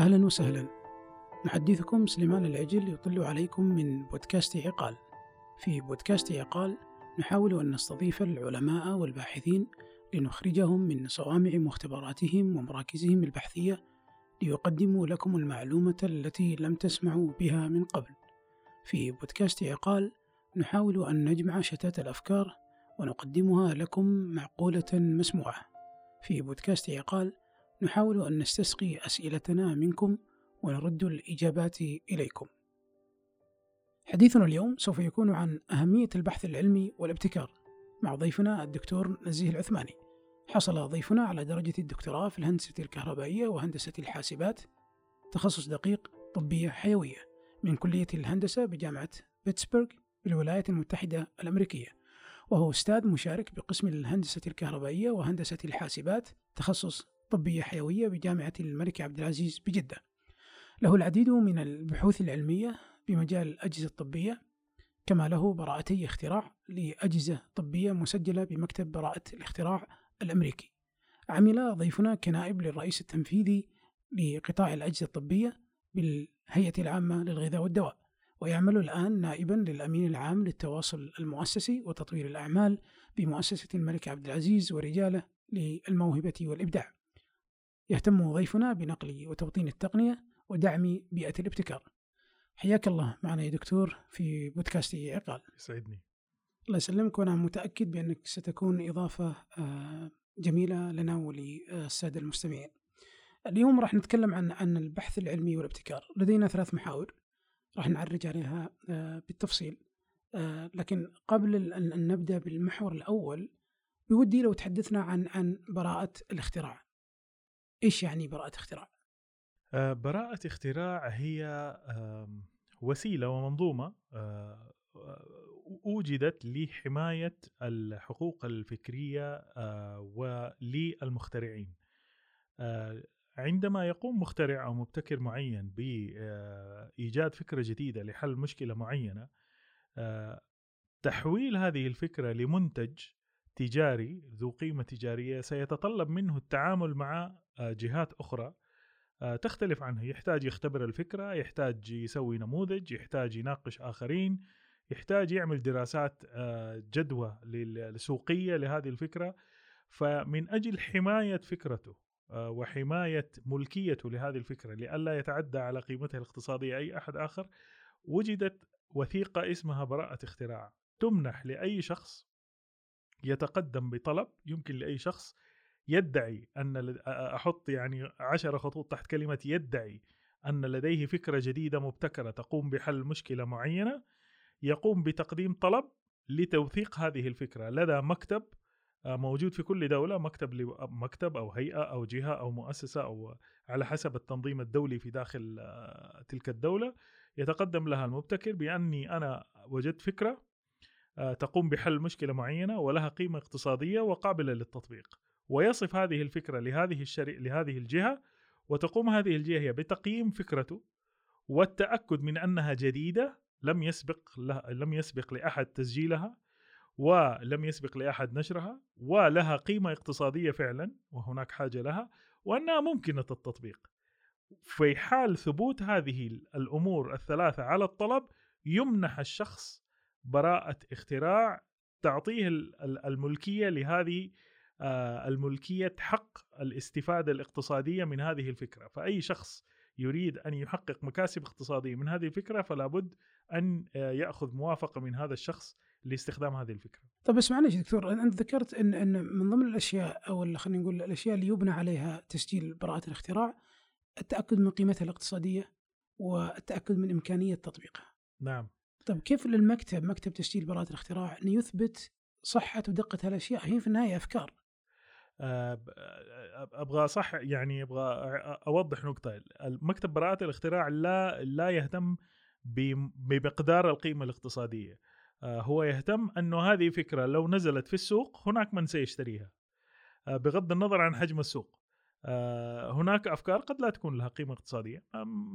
أهلا وسهلا. محدثكم سليمان العجل يطل عليكم من بودكاست عقال. في بودكاست عقال نحاول أن نستضيف العلماء والباحثين لنخرجهم من صوامع مختبراتهم ومراكزهم البحثية ليقدموا لكم المعلومة التي لم تسمعوا بها من قبل. في بودكاست عقال نحاول أن نجمع شتات الأفكار ونقدمها لكم معقولة مسموعة. في بودكاست عقال نحاول أن نستسقي أسئلتنا منكم ونرد الإجابات إليكم. حديثنا اليوم سوف يكون عن أهمية البحث العلمي والابتكار مع ضيفنا الدكتور نزيه العثماني. حصل ضيفنا على درجة الدكتوراه في الهندسة الكهربائية وهندسة الحاسبات تخصص دقيق طبية حيوية من كلية الهندسة بجامعة بيتسبرغ بالولايات المتحدة الأمريكية وهو أستاذ مشارك بقسم الهندسة الكهربائية وهندسة الحاسبات تخصص طبية حيوية بجامعة الملك عبد العزيز بجدة. له العديد من البحوث العلمية بمجال الأجهزة الطبية كما له براءتي اختراع لأجهزة طبية مسجلة بمكتب براءة الاختراع الأمريكي. عمل ضيفنا كنائب للرئيس التنفيذي لقطاع الأجهزة الطبية بالهيئة العامة للغذاء والدواء ويعمل الآن نائبا للأمين العام للتواصل المؤسسي وتطوير الأعمال بمؤسسة الملك عبد العزيز ورجاله للموهبة والإبداع. يهتم ضيفنا بنقل وتوطين التقنية ودعم بيئة الابتكار. حياك الله. معنا يا دكتور في بودكاست عقال. يسعدني. الله يسلمك. وأنا متأكد بأنك ستكون إضافة آه، جميلة لنا وللسادة المستمعين. اليوم راح نتكلم عن عن البحث العلمي والابتكار. لدينا ثلاث محاور راح نعرج عليها آه، بالتفصيل. آه، لكن قبل أن نبدأ بالمحور الأول بودي لو تحدثنا عن عن براءة الاختراع. إيش يعني براءة اختراع؟ آه، براءة اختراع هي وسيلة ومنظومة آه، وجدت لحماية الحقوق الفكرية آه، وللمخترعين عندما يقوم مخترع أو مبتكر معين بإيجاد فكرة جديدة لحل مشكلة معينة تحويل هذه الفكرة لمنتج تجاري ذو قيمة تجارية سيتطلب منه التعامل مع آه، جهات أخرى آه، تختلف عنه يحتاج يختبر الفكرة يحتاج يسوي نموذج يحتاج يناقش آخرين يحتاج يعمل دراسات آه، جدوى السوقية لهذه الفكرة. فمن أجل حماية فكرته وحماية ملكيته لهذه الفكرة لئلا يتعدى على قيمتها الاقتصادية أي أحد آخر وجدت وثيقة اسمها براءة اختراع. تمنح لأي شخص يتقدم بطلب يمكن لأي شخص يدعي أن أحط يعني عشر خطوط تحت كلمة يدعي أن لديه فكرة جديدة مبتكرة تقوم بحل مشكلة معينة يقوم بتقديم طلب لتوثيق هذه الفكرة. لدى مكتب موجود في كل دولة مكتب مكتب أو هيئة أو جهة أو مؤسسة أو على حسب التنظيم الدولي في داخل تلك الدولة يتقدم لها المبتكر بأني أنا وجدت فكرة تقوم بحل مشكلة معينة ولها قيمة اقتصادية وقابلة للتطبيق ويصف هذه الفكرة لهذه الشري... لهذه الجهة وتقوم هذه الجهة بتقييم فكرته والتأكد من أنها جديدة لم يسبق لها لم يسبق لأحد تسجيلها ولم يسبق لأحد نشرها ولها قيمة اقتصادية فعلا وهناك حاجة لها وأنها ممكنة التطبيق. في حال ثبوت هذه الأمور الثلاثة على الطلب يمنح الشخص براءة اختراع تعطيه الملكية لهذه آه، الملكية حق الاستفادة الاقتصادية من هذه الفكرة. فأي شخص يريد أن يحقق مكاسب اقتصادية من هذه الفكرة فلا بد أن آه، يأخذ موافقة من هذا الشخص لاستخدام هذه الفكرة. طب بس معلش دكتور. أنت ذكرت أن, أن من ضمن الأشياء أو خلينا نقول الأشياء اللي يبنى عليها تسجيل براءة الاختراع التأكد من قيمتها الاقتصادية والتأكد من إمكانية تطبيقها. نعم. طب كيف للمكتب مكتب تسجيل براءة الاختراع أن يثبت صحة ودقة هالأشياء؟ هي في النهاية أفكار. آه، أبغى صح يعني أبغى أوضح نقطة. مكتب براءة الاختراع لا لا يهتم بمقدار القيمة الاقتصادية. آه، هو يهتم أنه هذه فكرة لو نزلت في السوق هناك من سيشتريها. آه، بغض النظر عن حجم السوق. هناك أفكار قد لا تكون لها قيمة اقتصادية.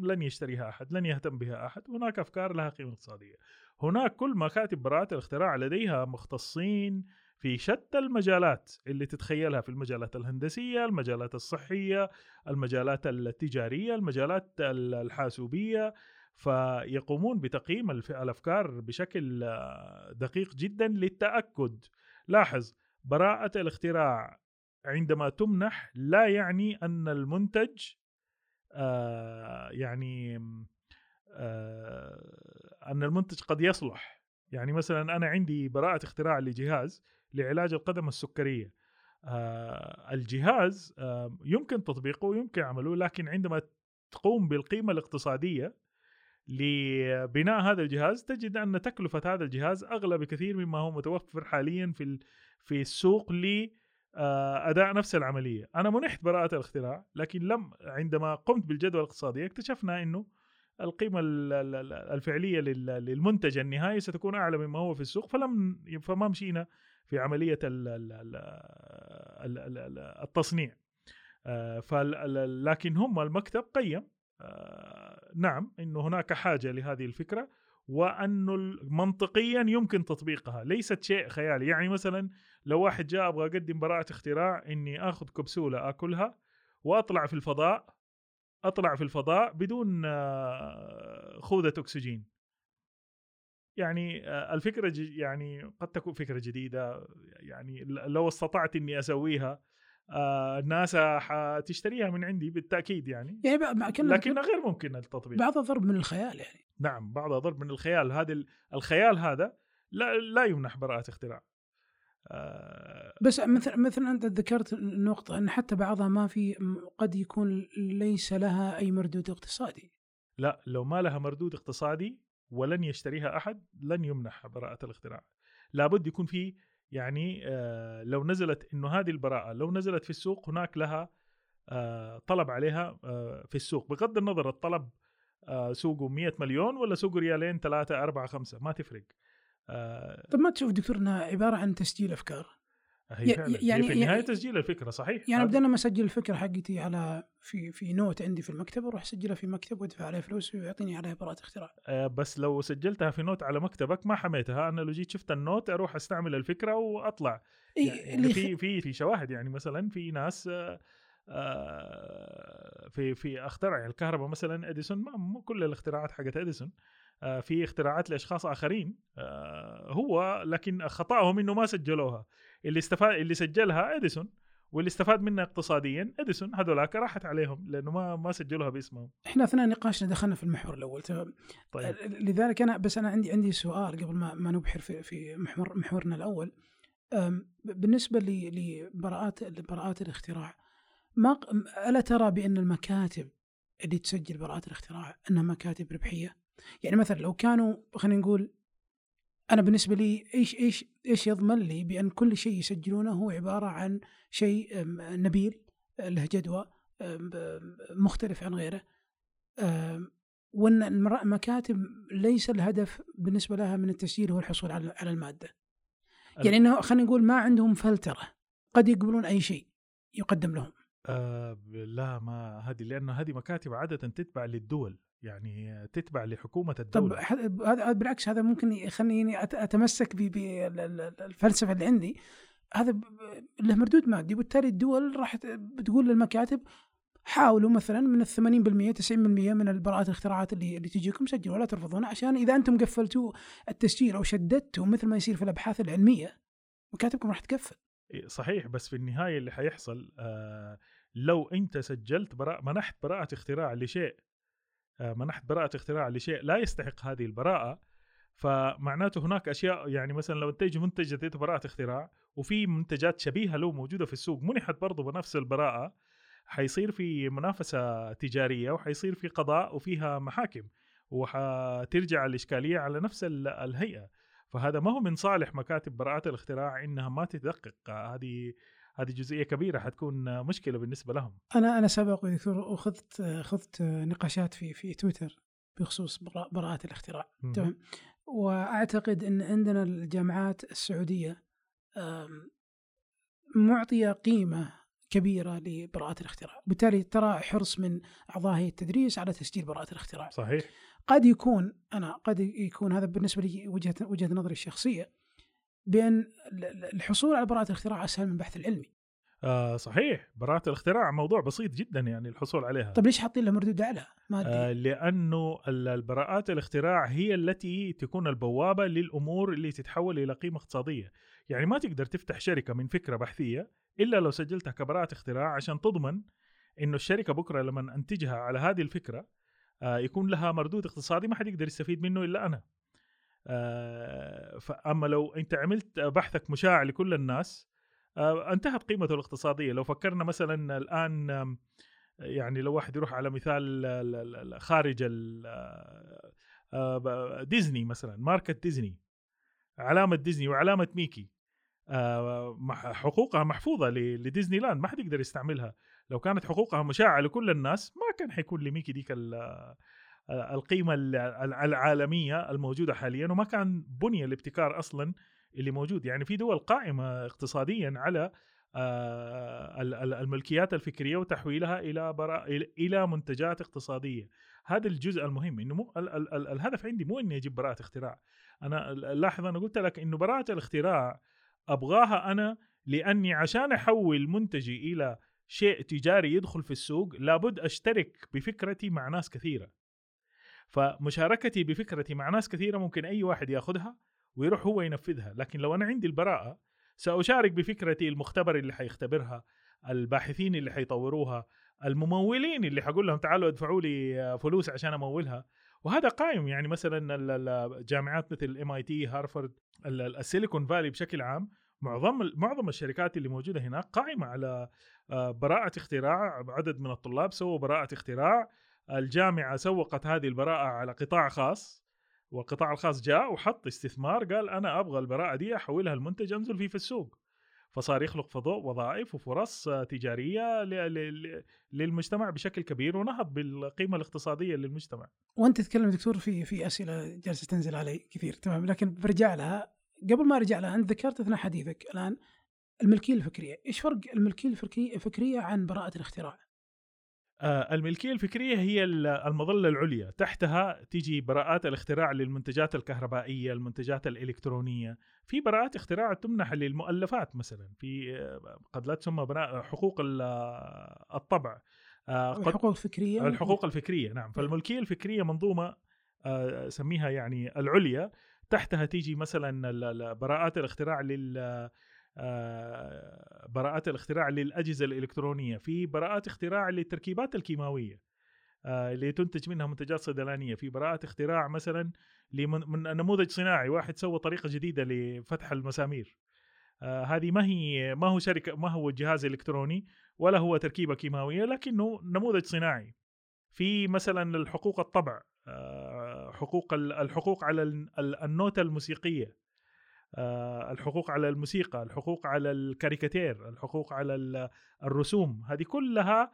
لن يشتريها أحد لن يهتم بها أحد. هناك أفكار لها قيمة اقتصادية. هناك كل مكاتب براءة الاختراع لديها مختصين في شتى المجالات اللي تتخيلها في المجالات الهندسية، المجالات الصحية، المجالات التجارية، المجالات الحاسوبية. فيقومون بتقييم الأفكار بشكل آه، دقيق جدا للتأكد. لاحظ براءة الاختراع عندما تمنح لا يعني أن المنتج آه يعني آه أن المنتج قد يصلح. يعني مثلا أنا عندي براءة اختراع لجهاز لعلاج القدم السكرية. آه الجهاز يمكن تطبيقه ويمكن عمله لكن عندما تقوم بالقيمة الاقتصادية لبناء هذا الجهاز تجد أن تكلفة هذا الجهاز أغلى بكثير مما هو متوفر حاليا في في السوق ل أداء نفس العملية. أنا منحت براءة الاختراع لكن لم عندما قمت بالجدوى الاقتصادية اكتشفنا إنه القيمة الفعلية للمنتج النهائي ستكون أعلى مما هو في السوق فلم فما مشينا في عملية التصنيع. آه، لكن هم المكتب قيم آه، نعم إنه هناك حاجة لهذه الفكرة وانه منطقيا يمكن تطبيقها. ليست شيء خيالي. يعني مثلا لو واحد جاء أبغى أقدم براءة اختراع إني آخذ كبسولة آكلها وأطلع في الفضاء أطلع في الفضاء بدون آه، خوذة أكسجين. يعني آه، الفكرة يعني قد تكون فكرة جديدة يعني لو استطعت إني أسويها آه ناسا حتشتريها من عندي بالتأكيد يعني, يعني لكن غير ممكن التطبيق. بعضها ضرب من الخيال يعني. نعم بعضها ضرب من الخيال. هذا الخيال هذا لا لا يمنح براءة اختراع. بس مثل مثل أنت ذكرت النقطة إن حتى بعضها ما في قد يكون ليس لها أي مردود اقتصادي. لا لو ما لها مردود اقتصادي ولن يشتريها أحد لن يمنح براءة الاختراع لابد يكون في يعني آه لو نزلت إنه هذه البراءة لو نزلت في السوق هناك لها آه طلب عليها آه في السوق. بغض النظر الطلب سوقه 100 مليون ولا سوقه ريالين ثلاثة أربعة خمسة ما تفرق. آه طب ما تشوف دكتور انها عبارة عن تسجيل أفكار. هي يعني في النهاية تسجيل الفكرة صحيح. يعني بدل ما أسجل الفكرة حقتي على في في note عندي في المكتب أروح أسجلها في مكتب وأدفع عليها فلوس ويعطيني عليها براءة اختراع. آه بس لو سجلتها في note على مكتبك ما حميتها. أنا لو جيت شفت النوت أروح أستعمل الفكرة وأطلع. يعني في في في شواهد يعني مثلا في ناس آه آه في في أخترع الكهرباء مثلا إديسون. ما مو كل الاختراعات حقت إديسون. في اختراعات لأشخاص آخرين آه هو لكن خطأهم إنه ما سجلوها اللي استفاد اللي سجلها إديسون واللي استفاد منها اقتصاديا إديسون هذولاك راحت عليهم لأنه ما ما سجلوها باسمهم. إحنا أثناء نقاشنا دخلنا في المحور الأول تمام. طيب. لذلك أنا بس أنا عندي عندي سؤال قبل ما ما نبحر في في محور محورنا الأول. بالنسبة لبراءات براءات الاختراع ما ألا ترى بأن المكاتب اللي تسجل براءات الاختراع أنها مكاتب ربحية؟ يعني مثلا لو كانوا خلينا نقول أنا بالنسبة لي إيش إيش إيش يضمن لي بأن كل شيء يسجلونه هو عبارة عن شيء نبيل له جدوى مختلف عن غيره. وأن المكاتب ليس الهدف بالنسبة لها من التسجيل هو الحصول على المادة. يعني إنه خلينا نقول ما عندهم فلترة قد يقبلون أي شيء يقدم لهم. آه لا ما هذه لأنه هذه مكاتب عادة تتبع للدول يعني تتبع لحكومة الدولة طب هذا بالعكس هذا ممكن يخليني أتمسك بالفلسفه اللي عندي هذا له مردود مادي وبالتالي الدول راح بتقول للمكاتب حاولوا مثلا من ال 80% 90% من البراءات الاختراعات اللي اللي تجيكم سجلوا ولا ترفضونها عشان إذا أنتم قفلتوا التسجيل أو شددتوا مثل ما يصير في الأبحاث العلمية مكاتبكم راح تقفل. صحيح بس في النهاية اللي حيحصل آه لو أنت سجلت براءة منحت براءة اختراع لشيء آه منحت براءة اختراع لشيء لا يستحق هذه البراءة فمعناته هناك أشياء يعني مثلا لو تجي منتج اديته براءة اختراع وفي منتجات شبيهة له موجودة في السوق منحت برضه بنفس البراءة حيصير في منافسة تجارية وحيصير في قضاء وفيها محاكم وحترجع الإشكالية على نفس الهيئة. فهذا ما هو من صالح مكاتب براءات الاختراع إنها ما تدقق هذه هذه جزئية كبيرة حتكون مشكلة بالنسبة لهم. أنا أنا سبق دكتور أخذت أخذت نقاشات في في تويتر بخصوص براءات الاختراع تمام وأعتقد إن عندنا الجامعات السعودية معطية قيمة كبيرة لبراءات الاختراع، بالتالي ترى حرص من أعضاء هيئة التدريس على تسجيل براءة الاختراع. صحيح. قد يكون أنا قد يكون هذا بالنسبة لي وجهة وجهة نظري الشخصية بأن ال- ال- الحصول على براءة الاختراع أسهل من البحث العلمي. آه صحيح. براءة الاختراع موضوع بسيط جدا يعني الحصول عليها. طيب ليش حاطين له مردود أعلى؟ مادي آه لأنه ال- البراءات الاختراع هي التي تكون البوابة للأمور اللي تتحول إلى قيمة اقتصادية، يعني ما تقدر تفتح شركة من فكرة بحثية إلا لو سجلتها كبراءة اختراع عشان تضمن إنه الشركة بكرة لما أنتجها على هذه الفكرة آه يكون لها مردود اقتصادي ما حد يقدر يستفيد منه إلا أنا. آه فأما لو أنت عملت بحثك مشاع لكل الناس آه انتهت قيمته الاقتصادية، لو فكرنا مثلا الآن يعني لو واحد يروح على مثال ال- ال- ال- خارج آه، ديزني مثلا ماركة ديزني علامة ديزني وعلامة ميكي حقوقها محفوظة لديزني لاند ما حد يقدر يستعملها. لو كانت حقوقها مشاعة لكل الناس ما كان حيكون لميكي ديك ال- آه، القيمة ال- ال- العالمية الموجودة حاليا وما كان بني الابتكار أصلا اللي موجود. يعني في دول قائمة اقتصاديا على آه، ال- ال- الملكيات الفكرية وتحويلها إلى إلى- إلى منتجات اقتصادية. هذا الجزء المهم إنه مو ال ال ال الهدف عندي مو إني أجيب براءة اختراع. أنا لاحظ أنا قلت لك إنه براءة الاختراع أبغاها أنا لأني عشان أحول منتجي إلى شيء تجاري يدخل في السوق لابد أشترك بفكرتي مع ناس كثيرة. فمشاركتي بفكرتي مع ناس كثيرة ممكن أي واحد ياخذها ويروح هو ينفذها. لكن لو أنا عندي البراءة سأشارك بفكرتي المختبر اللي حيختبرها الباحثين اللي حيطوروها الممولين اللي حقول لهم تعالوا ادفعوا لي فلوس عشان أمولها. وهذا قائم. يعني مثلا ال- ال- الجامعات مثل MIT ال- Silicon Valley بشكل عام معظم معظم الشركات اللي موجودة هناك قائمة على آه، براءة اختراع عدد من الطلاب سووا براءة اختراع الجامعة سوقت هذه البراءة على قطاع خاص والقطاع الخاص جاء وحط استثمار قال أنا أبغى البراءة دي أحولها لمنتج أنزل فيه في السوق فصار يخلق فضاء وظائف وفرص تجارية للمجتمع بشكل كبير ونهض بالقيمة الاقتصادية للمجتمع. وأنت تتكلم دكتور في في أسئلة جالسة تنزل علي كثير تمام لكن برجع لها قبل ما أرجع لها أنت ذكرت اثناء حديثك الآن الملكية الفكرية، إيش فرق الملكية الفكرية عن براءة الاختراع؟ آه، الملكية الفكرية هي ال- المظلة العليا، تحتها تيجي براءات الاختراع للمنتجات الكهربائية، المنتجات الإلكترونية، في براءات اختراع تمنح للمؤلفات مثلا، في آه، قد لا تسمى براءة حقوق آه، الطبع. الحقوق الفكرية؟ الحقوق الفكرية نعم. فالملكية الفكرية منظومة سميها يعني العليا. تحتها تيجي مثلا براءات الاختراع لل براءات الاختراع للأجهزة الإلكترونية في براءات اختراع للتركيبات الكيماوية آه، اللي تنتج منها منتجات صيدلانية في براءات اختراع مثلا من نموذج صناعي واحد سوى طريقة جديدة لفتح المسامير. آه، هذه ما هي ما هو شركة ما هو جهاز إلكتروني ولا هو تركيبة كيماوية لكنه نموذج صناعي. في مثلا الحقوق الطبع آه، حقوق ال- الحقوق على ال- ال- النوتة الموسيقية آه، الحقوق على الموسيقى الحقوق على الكاريكاتير الحقوق على ال- الرسوم. هذه كلها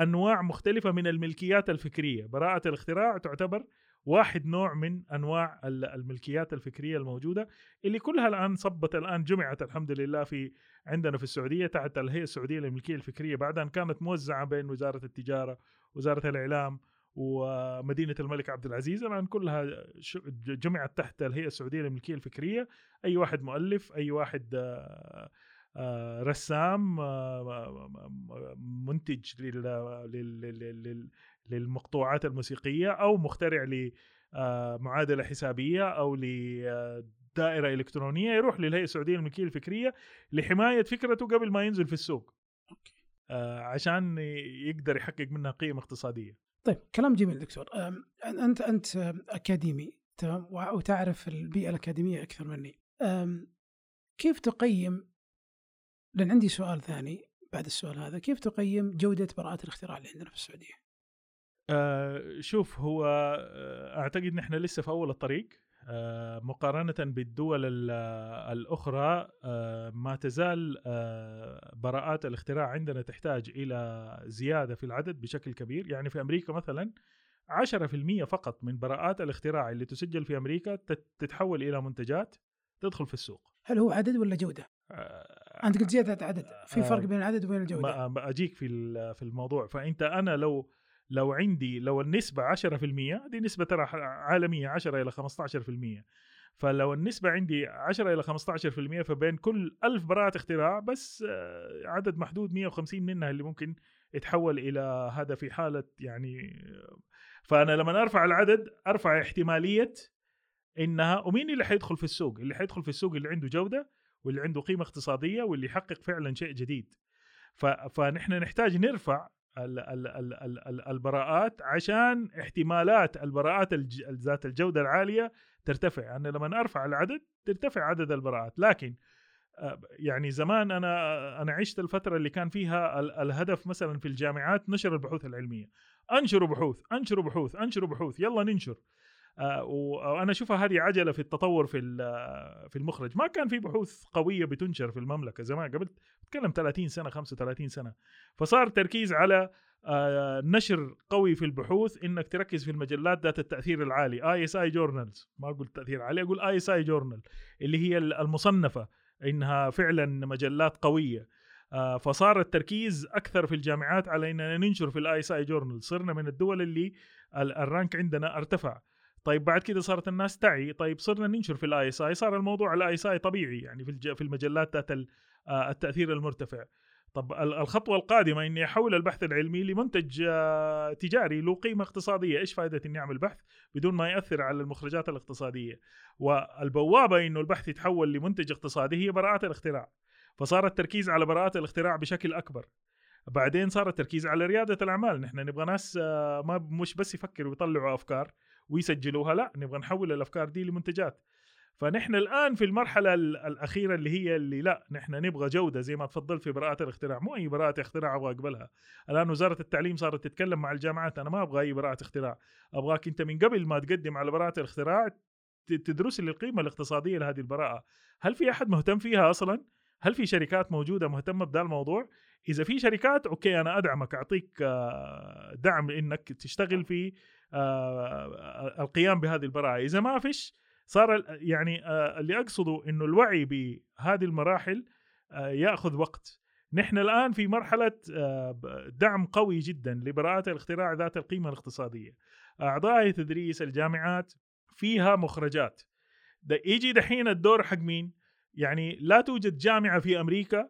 أنواع مختلفة من الملكيات الفكرية. براءة الاختراع تعتبر واحد نوع من أنواع ال- الملكيات الفكرية الموجودة اللي كلها الآن صبت الآن جمعت الحمد لله في عندنا في السعودية تحت الهيئة السعودية للملكية الفكرية بعد أن كانت موزعة بين وزارة التجارة وزارة الإعلام ومدينة الملك عبد العزيز. الآن كلها جمعت تحت الهيئة السعودية للملكية الفكرية. أي واحد مؤلف أي واحد آه، آه، رسام آه، منتج لل- لل- لل- لل- للمقطوعات الموسيقية أو مخترع لمعادلة حسابية أو لدائرة إلكترونية يروح للهيئة السعودية للملكية الفكرية لحماية فكرته قبل ما ينزل في السوق. عشان يقدر يحقق منها قيمة اقتصادية. طيب كلام جميل دكتور. أنت أنت أكاديمي تمام؟ وتعرف البيئة الأكاديمية أكثر مني. كيف تقيم لأن عندي سؤال ثاني بعد السؤال هذا كيف تقيم جودة براءات الاختراع اللي عندنا في السعودية؟ آه، شوف هو آه، أعتقد نحن لسه في أول الطريق. مقارنة بالدول ال- الأخرى آه، ما تزال آه، براءات الاختراع عندنا تحتاج إلى زيادة في العدد بشكل كبير. يعني في أمريكا مثلا 10% فقط من براءات الاختراع اللي تسجل في أمريكا تت- تتحول إلى منتجات تدخل في السوق. هل هو عدد ولا جودة؟ آه، أنت قلت زيادة عدد في فرق آه، بين العدد وبين ما أجيك في في الموضوع. فأنت أنا لو لو عندي لو النسبة 10% دي نسبة ترى عالمية 10 إلى 15% فلو النسبة عندي 10 إلى 15% فبين كل ألف براءة اختراع بس آه، عدد محدود 150 منها اللي ممكن يتحول إلى هذا في حالة يعني فأنا لما أرفع العدد أرفع احتمالية إنها ومين اللي حيدخل في السوق؟ اللي حيدخل في السوق اللي عنده جودة واللي عنده قيمة اقتصادية واللي يحقق فعلا شيء جديد. فنحن نحتاج نرفع البراءات عشان احتمالات البراءات ذات الجودة العالية ترتفع. أنا لما أرفع العدد ترتفع عدد البراءات. لكن يعني زمان أنا أنا عشت الفترة اللي كان فيها الهدف مثلا في الجامعات نشر البحوث العلمية. أنشروا بحوث أنشروا بحوث أنشروا بحوث يلا ننشر. وأنا أشوفها هذه عجلة في التطور في في المخرج. ما كان في بحوث قوية بتنشر في المملكة زمان. قبل تكلم 30 سنة 35 سنة. فصار تركيز على آه، نشر قوي في البحوث إنك تركز في المجلات ذات التأثير العالي. ISI journals ما أقول تأثير عالي أقول ISI journal اللي هي المصنفة. إنها فعلا مجلات قوية. آه، فصار التركيز أكثر في الجامعات على إننا ننشر في ال ISI journal صرنا من الدول اللي ال rank عندنا ارتفع. طيب بعد كده صارت الناس تعي طيب صرنا ننشر في ال ISI صار الموضوع ال ISI طبيعي يعني في في المجلات ذات آه، التأثير المرتفع. طب الخطوة القادمة إني أحول البحث العلمي لمنتج آه، تجاري له قيمة اقتصادية. إيش فائده إني أعمل بحث بدون ما يأثر على المخرجات الاقتصادية؟ والبوابة إنه البحث يتحول لمنتج اقتصادي هي براءات الاختراع. فصار التركيز على براءات الاختراع بشكل أكبر. بعدين صار التركيز على ريادة الأعمال. نحن نبغى ناس آه، ما مش بس يفكروا ويطلعوا أفكار. ويسجلوها. لا نبغى نحول الأفكار دي لمنتجات. فنحن الآن في المرحلة الأخيرة اللي هي اللي لا نحن نبغى جودة زي ما تفضلت في براءة الاختراع. مو أي براءة اختراع أبغى أقبلها. الآن وزارة التعليم صارت تتكلم مع الجامعات. أنا ما أبغى أي براءة اختراع. أبغاك أنت من قبل ما تقدم على براءة الاختراع تدرس لي القيمة الاقتصادية لهذه البراءة. هل في أحد مهتم فيها أصلا؟ هل في شركات موجودة مهتمة بهذا الموضوع؟ إذا في شركات أوكي أنا أدعمك. أعطيك آه، دعم انك تشتغل في آه، القيام بهذه البراءه إذا ما فيش صار يعني آه، اللي أقصده إنه الوعي بهذه المراحل يأخذ وقت. نحن الآن في مرحلة دعم قوي جدا لبراءات الاختراع ذات القيمة الاقتصادية. أعضاء تدريس الجامعات فيها مخرجات. ده يجي دحين الدور حق مين؟ يعني لا توجد جامعة في أمريكا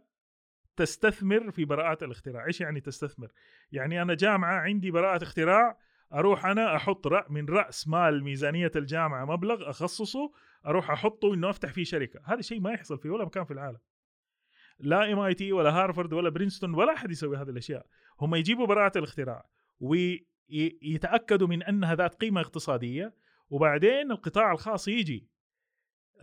تستثمر في براءات الاختراع. إيش يعني تستثمر؟ يعني أنا جامعة عندي براءة اختراع أروح أنا أحط رأ من رأس مال ميزانية الجامعة مبلغ أخصصه أروح أحطه إنه أفتح فيه شركة. هذا شيء ما يحصل في ولا مكان في العالم. لا MIT ولا هارفرد ولا برينستون ولا أحد يسوي هذه الأشياء. هم يجيبوا براءة الاختراع ويتاكدوا من أنها ذات قيمة اقتصادية وبعدين القطاع الخاص يجي.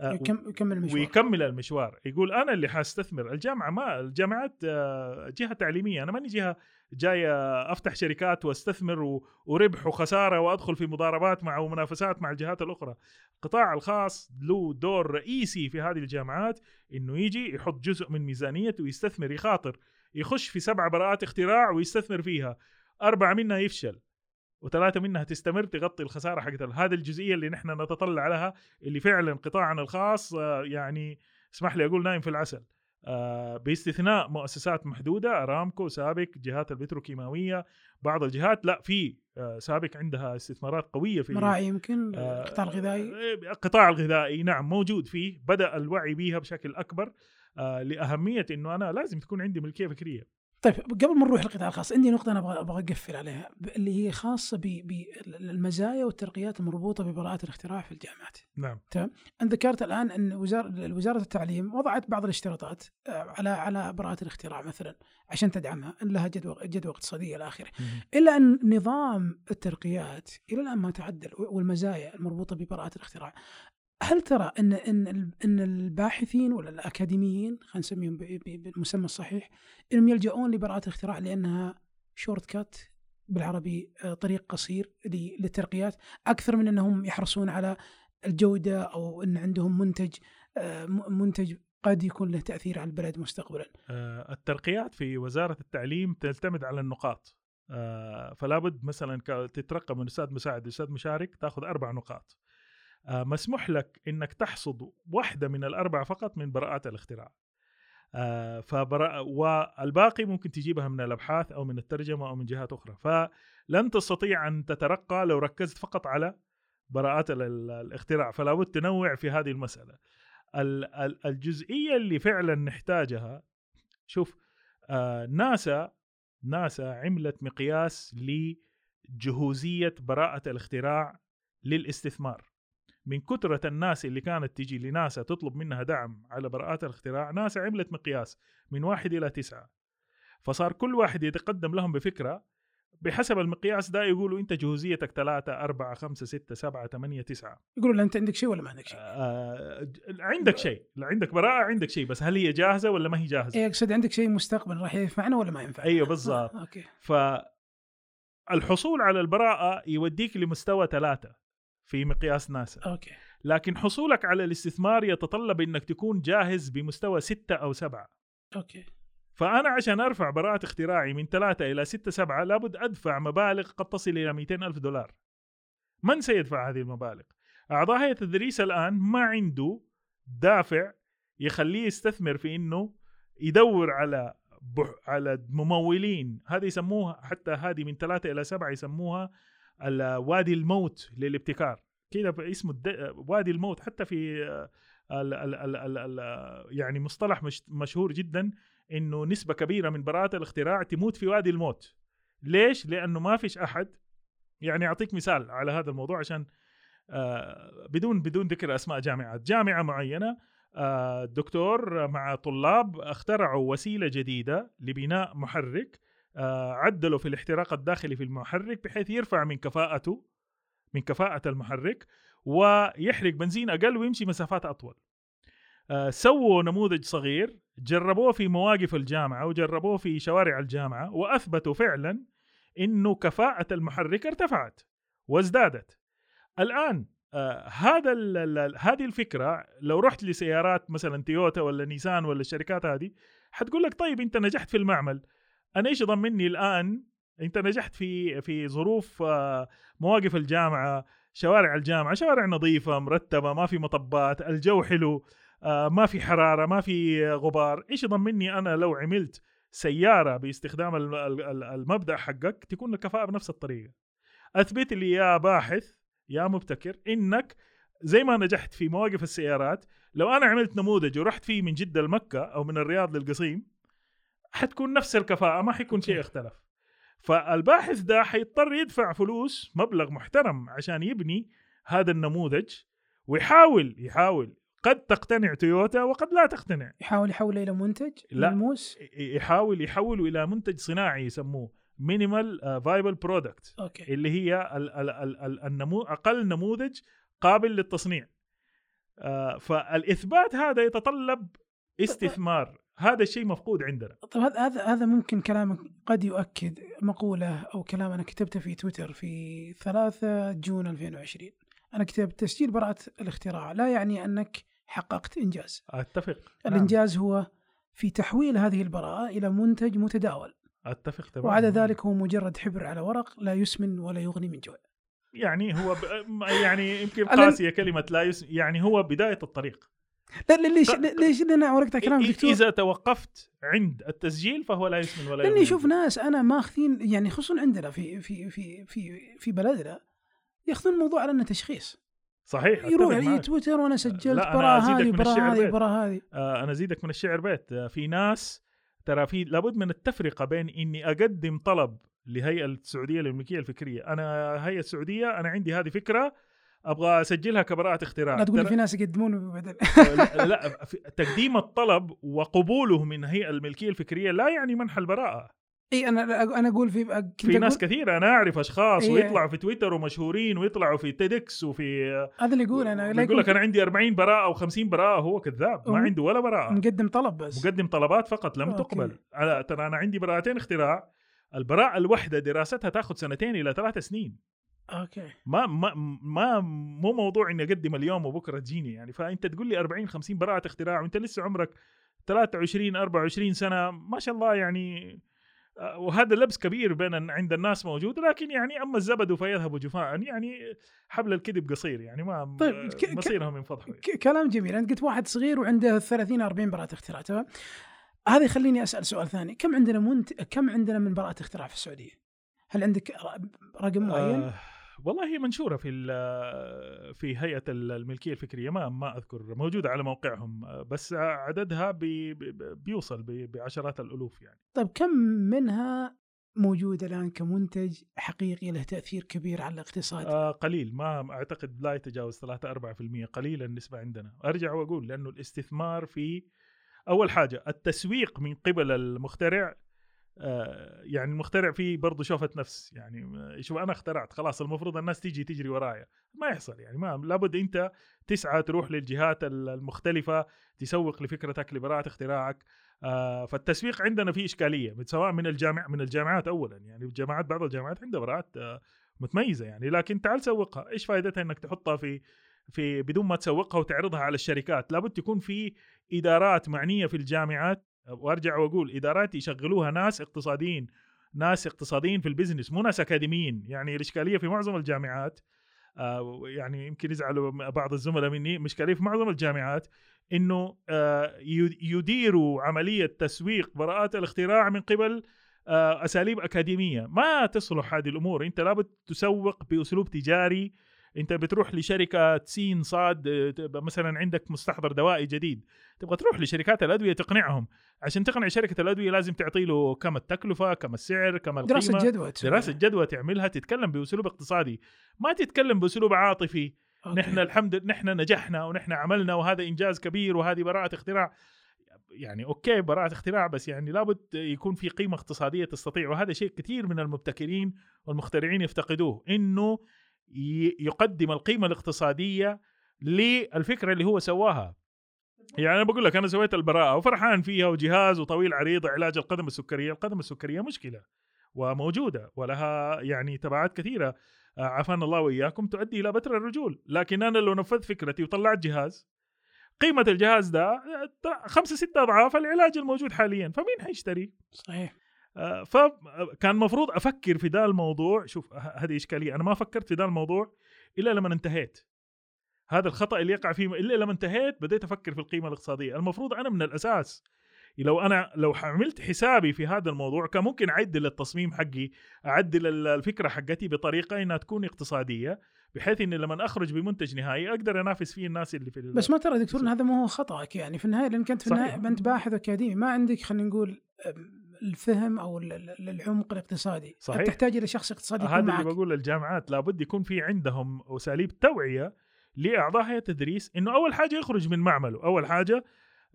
يكمل المشوار. ويكمل المشوار. يقول أنا اللي حأستثمر. الجامعة ما الجامعات آه، جهة تعليمية. أنا ماني جهة جاي أفتح شركات وأستثمر وربح وخسارة وأدخل في مضاربات مع ومنافسات مع الجهات الأخرى. القطاع الخاص له دور رئيسي في هذه الجامعات إنه يجي يحط جزء من ميزانيته ويستثمر يخاطر يخش في سبع براءات اختراع ويستثمر فيها. أربعة منها يفشل. وثلاثه منها تستمر تغطي الخسارة حقت هذه الجزئية اللي نحن نتطلع لها اللي فعلا قطاعنا الخاص آه، يعني اسمح لي أقول نايم في العسل. آه، باستثناء مؤسسات محدودة ارامكو سابك جهات البتروكيماوية بعض الجهات لا في آه، سابك عندها استثمارات قوية في مراعي يمكن؟ القطاع الغذائي؟ القطاع الغذائي نعم موجود فيه. بدأ الوعي بها بشكل أكبر لأهمية إنه أنا لازم تكون عندي ملكية فكرية. طيب قبل ما نروح للقطاع الخاص عندي نقطة أنا أبغى أبغى أقفل عليها اللي هي خاصة بالمزايا والترقيات المربوطة ببراءة الاختراع في الجامعات. نعم. تمام؟ أنت ذكرت الآن أن وزارة وزارة التعليم وضعت بعض الاشتراطات آه، على على براءة الاختراع مثلا عشان تدعمها أن لها جدوى جدوى اقتصادية إلى آخره. إلا أن نظام الترقيات إلى الآن ما تعدل والمزايا المربوطة ببراءة الاختراع هل ترى إن إن إن الباحثين ولا الأكاديميين خلينا نسميهم بالمسمى الصحيح إنهم يلجؤون لبراءة الاختراع لأنها شورت كات بالعربي آه، طريق قصير للترقيات أكثر من إنهم يحرصون على الجودة أو إن عندهم منتج آه، منتج قد يكون له تأثير على البلد مستقبلا. آه، الترقيات في وزارة التعليم تعتمد على النقاط. فلا بد مثلا تترقى من أستاذ مساعد أستاذ مشارك تأخذ أربع نقاط. آه، مسموح لك إنك تحصد واحدة من الاربع فقط من براءات الاختراع. آه، فبرا والباقي ممكن تجيبها من الأبحاث أو من الترجمة أو من جهات أخرى. فلن تستطيع أن تترقى لو ركزت فقط على براءات ال- ال- الاختراع. فلا بد تنوع في هذه المسألة. ال- ال- الجزئية اللي فعلا نحتاجها شوف آه ناسا ناسا عملت مقياس لجهوزية براءة الاختراع للاستثمار. من كثرة الناس اللي كانت تجي لناسا تطلب منها دعم على براءات الاختراع ناسا عملت مقياس من واحد إلى تسعة. فصار كل واحد يتقدم لهم بفكرة بحسب المقياس ده يقولوا أنت جهوزيتك ثلاثة أربعة خمسة ستة سبعة ثمانية تسعة. يقولوا لا أنت عندك شيء ولا ما عندك شيء؟ آه عندك شيء عندك براءة عندك شيء بس هل هي جاهزة ولا ما هي جاهزة؟ اي أقصد عندك شيء مستقبل راح ينفعنا ولا ما ينفعنا. أيوة بالضبط. آه، okay فالحصول على البراءة يوديك لمستوى ثلاثة. في مقياس ناسا. okay. لكن حصولك على الاستثمار يتطلب إنك تكون جاهز بمستوى ستة أو سبعة. أوكي. فأنا عشان أرفع براءة اختراعي من ثلاثة إلى ستة سبعة لابد أدفع مبالغ قد تصل إلى 200 ألف دولار. من سيدفع هذه المبالغ؟ أعضاء هيئة التدريس الآن ما عنده دافع يخليه يستثمر في إنه يدور على بح على ممولين. هذه يسموها حتى هذه من ثلاثة إلى سبعة يسموها وادي الموت للابتكار. كذا اسمه الد... وادي الموت حتى في آه، ال... ال... ال... ال... ال... يعني مصطلح مش... مشهور جدا إنه نسبة كبيرة من براءات الاختراع تموت في وادي الموت. ليش؟ لأنه ما فيش أحد يعني أعطيك مثال على هذا الموضوع عشان آه، بدون بدون ذكر أسماء جامعات. جامعة معينة آه، دكتور مع طلاب اخترعوا وسيلة جديدة لبناء محرك عدلوا في الاحتراق الداخلي في المحرك بحيث يرفع من كفاءته من كفاءة المحرك ويحرق بنزين أقل ويمشي مسافات أطول. آه، سووا نموذج صغير جربوه في مواقف الجامعة وجربوه في شوارع الجامعة وأثبتوا فعلا إنه كفاءة المحرك ارتفعت وازدادت. الآن آه هذا هذه الفكرة لو رحت لسيارات مثلا تويوتا ولا نيسان ولا الشركات هذه حتقول لك طيب أنت نجحت في المعمل. أنا إيش يضمني الآن؟ أنت نجحت في في ظروف آه مواقف الجامعة شوارع الجامعة شوارع نظيفة مرتبة ما في مطبات الجو حلو آه، ما في حرارة ما في غبار. إيش يضمني أنا لو عملت سيارة باستخدام الم- ال- ال- المبدأ حقك تكون الكفاءة بنفس الطريقة. أثبت لي يا باحث يا مبتكر إنك زي ما نجحت في مواقف السيارات لو أنا عملت نموذج ورحت فيه من جدة لمكة أو من الرياض للقصيم حتكون نفس الكفاءة ما حيكون شيء اختلف فالباحث ده حيضطر يدفع فلوس مبلغ محترم عشان يبني هذا النموذج ويحاول يحاول. قد تقتنع تويوتا وقد لا تقتنع. يحاول يحوله إلى منتج؟ لا. ملموس يحاول يحوله إلى منتج صناعي يسموه minimum viable product okay. اللي هي ال ال ال ال النمو أقل نموذج قابل للتصنيع. آه، فالإثبات هذا يتطلب استثمار. هذا الشيء مفقود عندنا. طيب هذا هذا هذا ممكن كلامك قد يؤكد مقولة أو كلام أنا كتبته في تويتر في 3 جون 2020 أنا كتبت تسجيل براءة الاختراع لا يعني أنك حققت إنجاز. أتفق. نعم. الإنجاز هو في تحويل هذه البراءة إلى منتج متداول. أتفق تماما. وعدا ذلك هو مجرد حبر على ورق لا يسمن ولا يغني من جوع. يعني هو ب... يعني يمكن قاسية كلمة لا يس... يعني هو بداية الطريق. لا لا- ليش ق- ليش لأن ورقت كلام دكتور؟ إذا توقفت عند التسجيل فهو لا يسمن ولا لأني أشوف ناس أنا ماخذين يعني خصوصا عندنا في في في في في بلدنا ياخذون الموضوع على إنه تشخيص. صحيح يروح لي معك. تويتر وأنا سجلت أزيدك هذه الشعر هذه. براءة هذه. أنا أزيدك من الشعر بيت. آه في ناس ترى في لابد من التفرقة بين إني أقدم طلب لهيئة السعودية للملكية الفكرية. أنا هيئة السعودية أنا عندي هذه فكرة أبغى أسجلها كبراءة اختراع. لا تقول في ناس يقدمون بدل لا, تقديم الطلب وقبوله من هيئة الملكية الفكرية لا يعني منح البراءة. إي أنا أنا أقول في كنت في ناس كثيرة أنا أعرف أشخاص إيه. ويطلعوا في تويتر ومشهورين ويطلعوا في TEDx وفي هذا اللي يقول أنا لا يقول لك أنا عندي 40 براءة أو 50 براءة هو كذاب ما. عنده ولا براءة. نقدم طلب بس. مقدم طلبات فقط لم okay. تقبل. ترى أنا عندي براءتين اختراع. البراءة الواحدة دراستها تاخذ سنتين إلى ثلاث سنين. أوكي. ما ما ما مو موضوع إني أقدم اليوم وبكرة تجيني يعني. فأنت تقول لي 40 50 براءة اختراع وأنت لسه عمرك 23 24 سنة ما شاء الله يعني آه، وهذا لبس كبير بين عند الناس موجود لكن يعني أما الزبد فيذهب جفاء. يعني حبل الكذب قصير يعني ما طيب، مصيرهم ينفضحوا يعني. كلام جميل. أنت قلت واحد صغير وعنده 30 40 براءة اختراع تمام؟ هذا يخليني أسأل سؤال ثاني. كم عندنا منت... كم عندنا من براءة اختراع في السعودية؟ هل عندك رقم معين؟ آه. والله هي منشورة في في هيئة الملكية الفكرية ما ما أذكر موجودة على موقعهم بس عددها بي بي- بيوصل بعشرات الألوف يعني طيب كم منها موجود الآن كمنتج حقيقي له تأثير كبير على الاقتصاد؟ آه قليل ما أعتقد لا يتجاوز 3 4% قليله النسبة عندنا أرجع وأقول لأنه الاستثمار في أول حاجة التسويق من قبل المخترع يعني المخترع فيه برضه شوفة نفس يعني آه، شوف أنا اخترعت خلاص المفروض الناس تيجي تجري ورايا. ما يحصل يعني ما لابد أنت تسعى تروح للجهات المختلفة تسوق لفكرتك لبراءة اختراعك. آه فالتسويق عندنا فيه إشكالية سواء من الجامع من الجامعات اولا يعني الجامعات بعض الجامعات عندها براءات آه متميزة يعني. لكن تعال سوقها إيش فائدتها إنك تحطها في في بدون ما تسوقها وتعرضها على الشركات؟ لابد تكون في إدارات معنية في الجامعات وأرجع وأقول ادارات يشغلوها ناس اقتصاديين ناس اقتصاديين في البزنس مو ناس أكاديميين يعني الإشكالية في معظم الجامعات آه يعني يمكن يزعلوا بعض الزملاء مني مشكله في معظم الجامعات إنه آه يد- يديروا عملية تسويق براءات الاختراع من قبل آه أساليب أكاديمية. ما تصلح هذه الأمور. أنت لابد تسوق بأسلوب تجاري انت بتروح لشركة سين صاد مثلا عندك مستحضر دوائي جديد تبغى تروح لشركات الأدوية تقنعهم. عشان تقنع شركة الأدوية لازم تعطي له كم التكلفة كم السعر كم القيمة. دراسة جدوى. دراسة جدوى تعملها تتكلم بأسلوب اقتصادي. ما تتكلم بأسلوب عاطفي. okay. نحن الحمد نحن نجحنا ونحن عملنا وهذا إنجاز كبير وهذه براءة اختراع. يعني okay براءة اختراع بس يعني لابد يكون في قيمة اقتصادية تستطيع وهذا شيء كثير من المبتكرين والمخترعين يفتقدوه. إنه يقدم القيمة الاقتصادية للفكرة اللي هو سواها. يعني أنا بقول لك أنا سويت البراءة وفرحان فيها وجهاز وطويل عريض علاج القدم السكرية، القدم السكرية مشكلة وموجودة ولها يعني تبعات كثيرة. آه، عافانا الله وإياكم تؤدي إلى بتر الرجول، لكن أنا لو نفذت فكرتي وطلعت جهاز قيمة الجهاز ده آه، خمسة ستة أضعاف العلاج الموجود حاليا، فمين حيشتري؟ صحيح. فكان مفروض أفكر في ذا الموضوع. شوف هذه إشكالية. أنا ما فكرت في ذا الموضوع إلا لما انتهيت. هذا الخطأ اللي يقع فيه إلا لما انتهيت بديت أفكر في القيمة الاقتصادية. المفروض أنا من الأساس لو أنا لو عملت حسابي في هذا الموضوع كان ممكن اعدل التصميم حقي اعدل ال- الفكرة حقتي بطريقة إنها تكون اقتصادية بحيث إني لما أخرج بمنتج نهائي أقدر أنافس فيه الناس اللي في بس ما ترى دكتور هذا ما هو خطأك يعني؟ في النهاية لانك انت في. النهاية انت باحث أكاديمي. ما عندك خلينا نقول الفهم أو ال- ال- العمق الاقتصادي صحيح. أنت تحتاج إلى شخص اقتصادي هذا اللي بقول للجامعات لابد يكون في عندهم أساليب توعية لأعضاء هيئة التدريس إنه أول حاجة يخرج من معمله، أول حاجة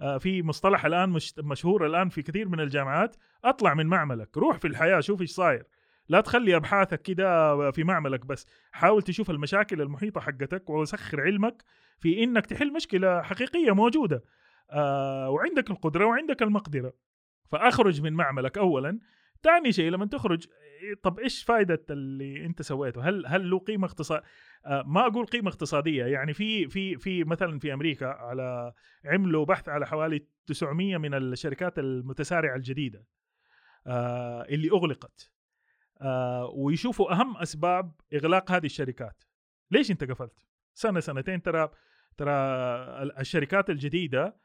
آه، في مصطلح الآن مش مشهور الآن في كثير من الجامعات أطلع من معملك، روح في الحياة شوف إيش صاير. لا تخلي أبحاثك كده في معملك بس، حاول تشوف المشاكل المحيطة حقتك وسخر علمك في إنك تحل مشكلة حقيقية موجودة. آه وعندك القدرة وعندك المقدرة. فأخرج من معملك اولا، ثاني شيء لما تخرج طب إيش فائده اللي أنت سويته؟ هل هل له قيمة اقتصاد آه ما أقول قيمة اقتصادية يعني في في في مثلا في أمريكا على عملوا بحث على حوالي 900 من الشركات المتسارعة الجديدة آه اللي أغلقت آه ويشوفوا أهم أسباب إغلاق هذه الشركات. ليش أنت قفلت؟ سنة سنتين ترى ترى ال- الشركات الجديدة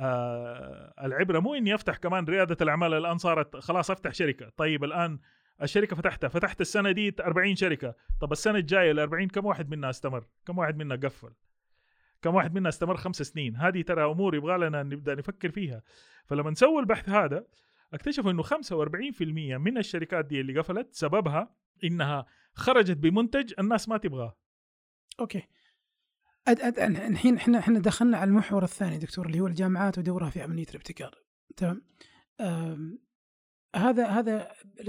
آه العبرة مو إني أفتح كمان ريادة الأعمال الآن صارت خلاص أفتح شركة. طيب الآن الشركة فتحتها فتحت السنة دي 40 شركة. طب السنة الجاية ال 40 كم واحد منا استمر؟ كم واحد منا قفل؟ كم واحد منا استمر خمس سنين؟ هذه ترى أمور يبغى لنا نبدأ نفكر فيها. فلما نسوي البحث هذا اكتشفوا إنه 45% من الشركات دي اللي قفلت سببها إنها خرجت بمنتج الناس ما تبغاه. أوكي. الحين إحنا إحنا دخلنا على المحور الثاني دكتور اللي هو الجامعات ودورها في عملية الابتكار. تمام؟ هذا هذا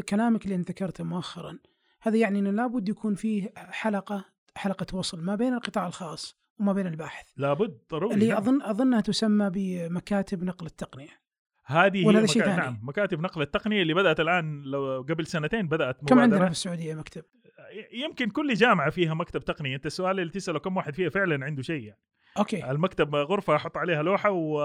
كلامك اللي انت ذكرته مؤخرا هذا يعني إنه لابد يكون فيه حلقة حلقة وصل ما بين القطاع الخاص وما بين الباحث. لابد ضروري اللي نعم. اظن أظنها تسمى بمكاتب نقل التقنية. هذه ولا هي هذا شيء مكا... ثاني؟ نعم مكاتب نقل التقنية اللي بدأت الآن لو قبل سنتين بدأت كم عندنا في السعودية مكتب؟ يمكن كل جامعة فيها مكتب تقني. أنت السؤال اللي تسأله كم واحد فيها فعلا عنده شيء يعني. okay. المكتب غرفة أحط عليها لوحة و...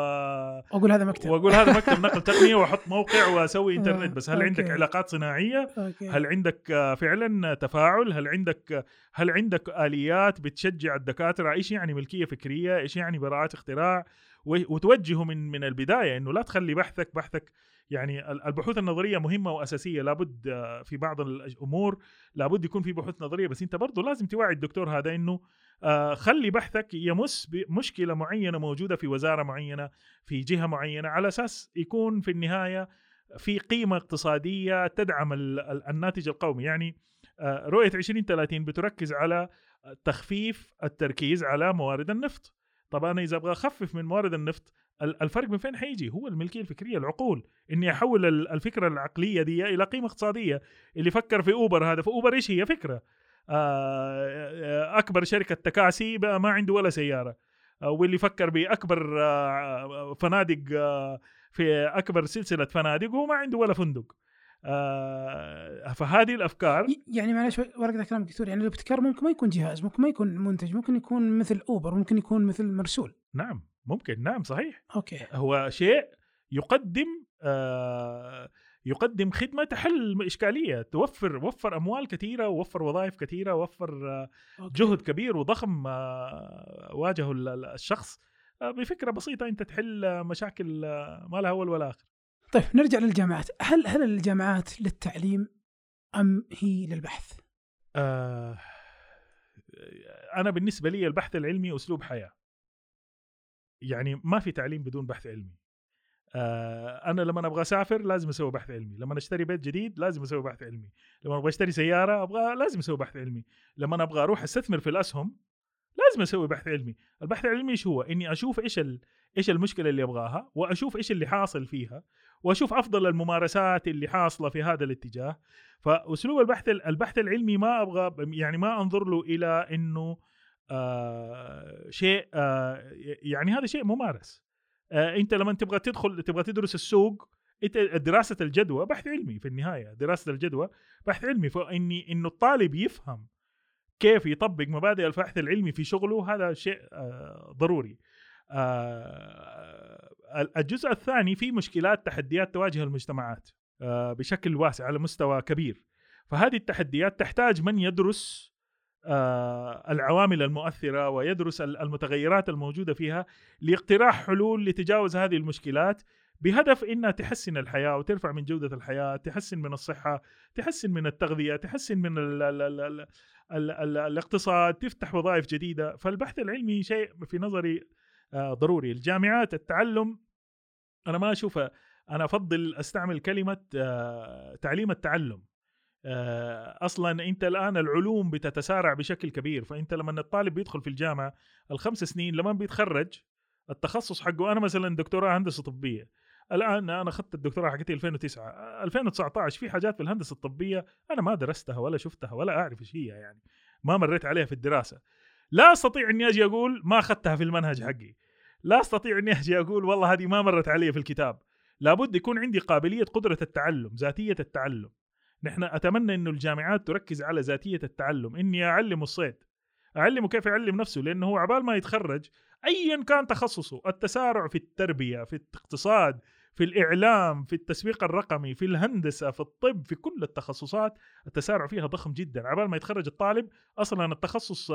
أقول هذا مكتب. وأقول هذا مكتب نقل تقنيه وأحط موقع وأسوي إنترنت بس. هل عندك okay. علاقات صناعية؟ okay. هل عندك آه، فعلا تفاعل؟ هل عندك هل عندك آليات بتشجع الدكاترة؟ إيش يعني ملكية فكرية؟ إيش يعني براءات اختراع؟ وتوجهه من من البداية إنه لا تخلي بحثك بحثك يعني ال- البحوث النظرية مهمة وأساسية. لابد آه، في بعض الأمور لابد يكون في بحوث نظرية بس أنت برضه لازم توعي الدكتور هذا إنه آه، خلي بحثك يمس بمشكلة معينة موجودة في وزارة معينة في جهة معينة على أساس يكون في النهاية في قيمة اقتصادية تدعم ال- ال- الناتج القومي. يعني آه، رؤية 2030 بتركز على تخفيف التركيز على موارد النفط. طب أنا إذا أبغى أخفف من موارد النفط ال- الفرق من فين حيجي؟ هو الملكية الفكرية العقول. إني أحول ال- الفكرة العقلية دي إلى قيمة اقتصادية. اللي فكر في أوبر هذا فأوبر إيش هي؟ فكرة. آه، أكبر شركة تكاسي ما عنده ولا سيارة. آه، واللي فكر بأكبر آه، فنادق آه، في أكبر سلسلة فنادق وهو ما عنده ولا فندق. آه، فهذه الأفكار يعني معلش ورقة كلام دكتور يعني الابتكار ممكن ما يكون جهاز ممكن ما يكون منتج ممكن يكون مثل Uber ممكن يكون مثل مرسول. نعم ممكن نعم صحيح. okay. هو شيء يقدم آه يقدم خدمة تحل اشكاليه توفر وفر أموال كثيرة ووفر وظائف كثيرة وفر آه. جهد كبير وضخم آه واجهه ال- ال- الشخص آه بفكرة بسيطة أنت تحل مشاكل آه ما لها أول ولا آخر. طيب نرجع للجامعات. هل هل الجامعات للتعليم أم هي للبحث؟ آه أنا بالنسبة لي البحث العلمي أسلوب حياة. يعني ما في تعليم بدون بحث علمي. آه أنا لما أبغى أسافر لازم أسوي بحث علمي. لما أشتري بيت جديد لازم أسوي بحث علمي. لما أبغى أشتري سيارة أبغى لازم أسوي بحث علمي. لما أبغى أروح أستثمر في الأسهم لازم أسوي بحث علمي. البحث العلمي إيش هو؟ إني أشوف إيش. إيش المشكلة اللي أبغاها وأشوف إيش اللي حاصل فيها وأشوف أفضل الممارسات اللي حاصلة في هذا الاتجاه. فأسلوب البحث البحث العلمي ما أبغى يعني ما أنظر له إلى إنه آه شيء آه يعني هذا شيء ممارس. آه أنت لما تبغى تدخل تبغى تدرس السوق أنت دراسة الجدوى بحث علمي في النهاية دراسة الجدوى بحث علمي. فإني إنه الطالب يفهم كيف يطبق مبادئ البحث العلمي في شغله هذا شيء آه ضروري. آه الجزء الثاني في مشكلات تحديات تواجه المجتمعات آه بشكل واسع على مستوى كبير. فهذه التحديات تحتاج من يدرس آه العوامل المؤثرة ويدرس المتغيرات الموجودة فيها لاقتراح حلول لتجاوز هذه المشكلات بهدف إنها تحسن الحياة وترفع من جودة الحياة، تحسن من الصحة، تحسن من التغذية، تحسن من ال ال ال ال ال ال الاقتصاد، تفتح وظائف جديدة، فالبحث العلمي شيء في نظري آه ضروري، الجامعات التعلم أنا ما اشوفها أنا أفضل أستعمل كلمة آه تعليم التعلم. أصلا أنت الآن العلوم بتتسارع بشكل كبير. فأنت لما الطالب بيدخل في الجامعة الخمس سنين لما بيتخرج التخصص حقه أنا مثلا دكتوراه هندسة طبية. الآن أنا أخذت الدكتوراه حقتي 2009 2019 في حاجات في الهندسة الطبية أنا ما درستها ولا شفتها ولا أعرف إيش هي يعني. ما مريت عليها في الدراسة. لا أستطيع إني أجي أقول ما أخذتها في المنهج حقي. لا أستطيع إني أجي أقول والله هذه ما مرت علي في الكتاب. لابد يكون عندي قابلية قدرة التعلم ذاتية التعلم. نحن أتمنى انه الجامعات تركز على ذاتية التعلم. إني أعلم الصيد. اعلمه كيف يعلم نفسه لأنه هو عبال ما يتخرج ايا كان تخصصه التسارع في التربية في الاقتصاد في الإعلام في التسويق الرقمي في الهندسة في الطب في كل التخصصات التسارع فيها ضخم جدا. عبال ما يتخرج الطالب أصلا التخصص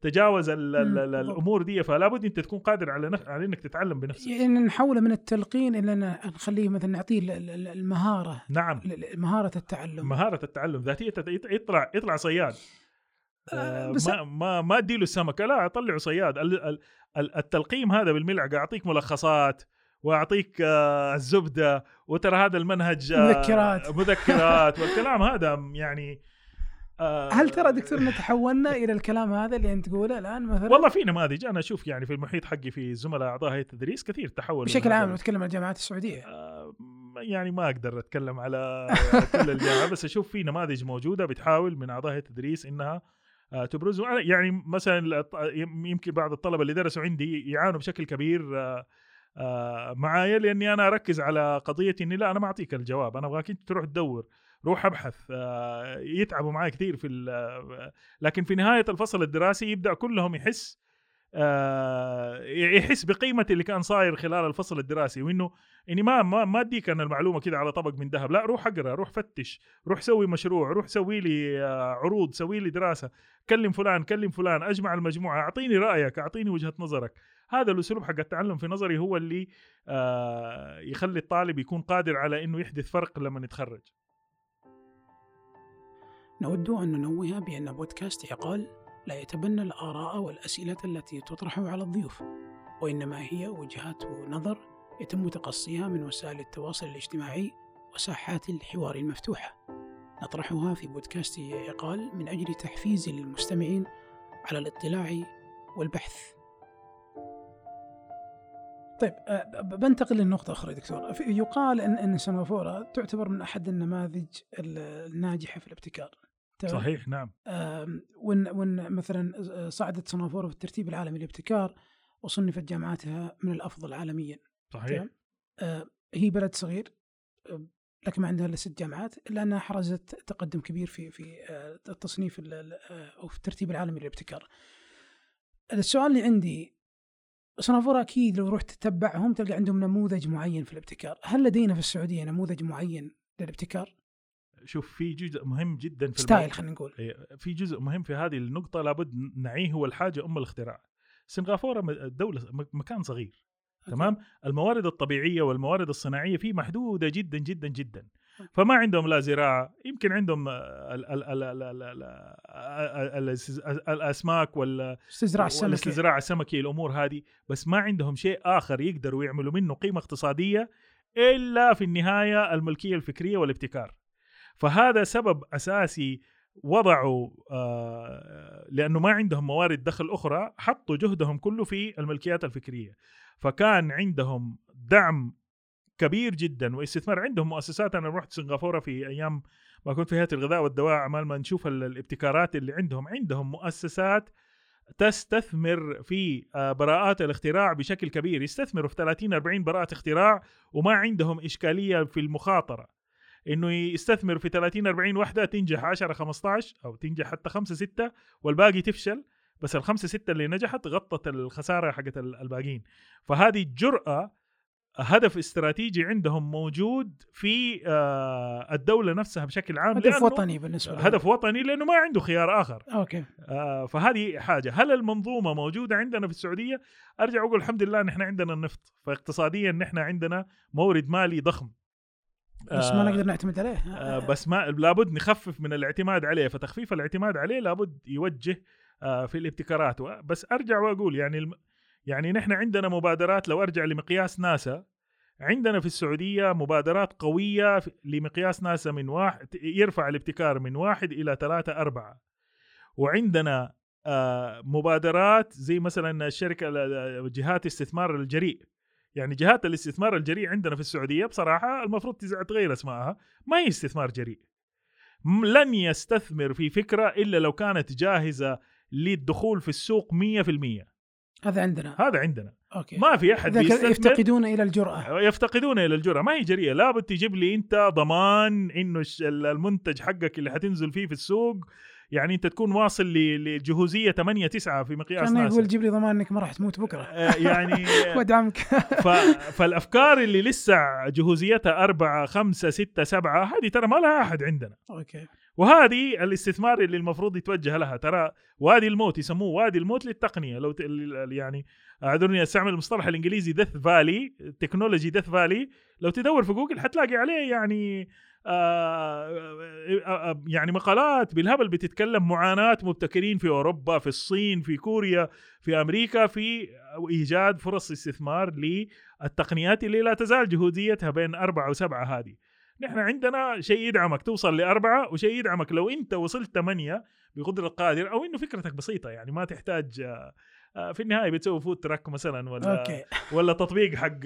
تجاوز ال ال ال الأمور دي فلا بد أنت تكون قادر على نف... على إنك تتعلم بنفسك. يعني نحوله من التلقين إلى نخليه مثلا نعطيه المهارة. نعم. مهارة التعلم. مهارة التعلم ذاتية يطلع يطلع صياد. آه بس ما ما ما أديله السمكة لا أطلعه صياد. التلقيم هذا بالملعقه أعطيك ملخصات. وأعطيك آه الزبدة وترى هذا المنهج آه مذكرات. مذكرات والكلام هذا يعني آه هل ترى دكتور إن تحولنا إلى الكلام هذا اللي أنت تقوله الآن مثلا؟ والله في نماذج أنا أشوف يعني في المحيط حقي في زملاء أعضاء هيئة التدريس كثير تحول بشكل عام نتكلم عن الجامعات السعودية. يعني ما أقدر أتكلم على كل الجامعة بس أشوف في نماذج موجودة بتحاول من أعضاء هيئة التدريس إنها تبرز. يعني مثلا يمكن بعض الطلبة اللي درسوا عندي يعانوا بشكل كبير معايا لاني أنا أركز على قضيه إني لا أنا ما أعطيك الجواب أنا أبغاك أنت تروح تدور روح أبحث آه يتعبوا معي كثير في لكن في نهاية الفصل الدراسي يبدأ كلهم يحس آه، يحس بقيمة اللي كان صاير خلال الفصل الدراسي وإنه اني ما ما ما اديك أنا المعلومة كذا على طبق من ذهب. لا روح أقرأ روح فتش روح سوي مشروع روح سوي لي آه، عروض سوي لي دراسة. كلم فلان كلم فلان أجمع المجموعة أعطيني رأيك أعطيني وجهة نظرك. هذا الأسلوب حق التعلم في نظري هو اللي آه، يخلي الطالب يكون قادر على إنه يحدث فرق لما يتخرج. نود أن ننوه بأن بودكاست عقال لا يتبنى الآراء والأسئلة التي تطرح على الضيوف وإنما هي وجهات نظر يتم تقصيها من وسائل التواصل الاجتماعي وساحات الحوار المفتوحه نطرحها في بودكاست عقال من أجل تحفيز المستمعين على الاطلاع والبحث. طيب بنتقل لنقطة أخرى دكتور. يقال أن أن سنغافورة تعتبر من أحد النماذج الناجحة في الابتكار. صحيح نعم. وإن وإن مثلا صعدت سنغافوره في الترتيب العالمي للابتكار وصنفت جامعاتها من الأفضل عالميا. صحيح. آه هي بلد صغير لكن ما عندها إلا ست جامعات إلا أنها حرزت تقدم كبير في في التصنيف أو في الترتيب العالمي للابتكار. السؤال اللي عندي سنغافورة أكيد لو رحت تتبعهم تلقى عندهم نموذج معين في الابتكار، هل لدينا في السعودية نموذج معين للابتكار؟ شوف في جزء مهم جدا في ستايل خلينا نقول. في جزء مهم في هذه النقطة لابد نعيه هو الحاجة أم الاختراع. سنغافورة دولة مكان صغير تمام؟ الموارد الطبيعية والموارد الصناعية فيه محدودة جدا جدا جدا. فما عندهم لا زراعة يمكن عندهم الأسماك ولا الاستزراع السمكي الاستزراع السمكي الأمور هذه. بس ما عندهم شيء آخر يقدروا يعملوا منه قيمة اقتصادية إلا في النهاية الملكية الفكرية والابتكار. فهذا سبب أساسي وضعوا آه لأنه ما عندهم موارد دخل أخرى حطوا جهدهم كله في الملكيات الفكرية. فكان عندهم دعم كبير جدا واستثمار. عندهم مؤسسات أنا رحت سنغافورة في أيام ما كنت في هيئة الغذاء والدواء عمال ما نشوف الابتكارات اللي عندهم. عندهم مؤسسات تستثمر في آه، براءات الاختراع بشكل كبير. يستثمروا في 30 40 براءة اختراع وما عندهم إشكالية في المخاطرة. إنه يستثمر في 30 40 وحدة تنجح 10 15 أو تنجح حتى 5 6 والباقي تفشل بس الخمسة ستة اللي نجحت غطت الخسارة حقت الباقيين. فهذه الجرأة هدف استراتيجي عندهم موجود في آه، الدولة نفسها بشكل عام هدف وطني بالنسبة له هدف وطني لأنه ما عنده خيار آخر. أوكي. آه، فهذه حاجة. هل المنظومة موجودة عندنا في السعودية؟ أرجع أقول الحمد لله نحن عندنا النفط فاقتصاديا نحن عندنا مورد مالي ضخم. بس ما نقدر نعتمد عليه. آه بس ما لابد نخفف من الاعتماد عليه فتخفيف الاعتماد عليه لابد يوجه آه في الابتكارات. بس أرجع وأقول يعني الم... يعني نحن عندنا مبادرات لو أرجع لمقياس ناسا عندنا في السعودية مبادرات قوية لمقياس ناسا من واحد يرفع الابتكار من واحد إلى ثلاثة أربعة. وعندنا آه مبادرات زي مثلا الشركة جهات استثمار الجريء. يعني جهات الاستثمار الجريء عندنا في السعودية بصراحة المفروض تغير اسمائها ما هي استثمار جريء. لن يستثمر في فكرة إلا لو كانت جاهزة للدخول في السوق 100% هذا عندنا. هذا عندنا. أوكي. ما في أحد يفتقدون إلى الجرأة. يفتقدون إلى الجرأة. ما هي جريئة. لابد تجيب لي أنت ضمان إنه المنتج حقك اللي حتنزل فيه في السوق يعني أنت تكون واصل لجهوزية 8 9 في مقياس كان يقول جيب لي ضمان إنك ما راح تموت بكرة. آه، يعني وادعمك فالأفكار اللي لسه جهوزيتها 4 5 6 7 هذه ترى ما لها أحد عندنا. أوكي. وهذه الاستثمار اللي المفروض يتوجه لها. ترى وادي الموت يسموه وادي الموت للتقنية. لو يعني أعذرني استعمل المصطلح الإنجليزي death valley technology death valley لو تدور في جوجل حتلاقي عليه يعني آه، آه، آه، يعني مقالات بالهبل بتتكلم معاناة مبتكرين في أوروبا في الصين في كوريا في أمريكا في إيجاد فرص استثمار للتقنيات اللي لا تزال جهوزيتها بين أربعة وسبعة هذه نحن عندنا شيء يدعمك توصل لأربعة وشيء يدعمك لو أنت وصلت ثمانية بقدرة قادر أو إنه فكرتك بسيطة يعني ما تحتاج في النهاية بتسوي food truck مثلا ولا أوكي. ولا تطبيق حق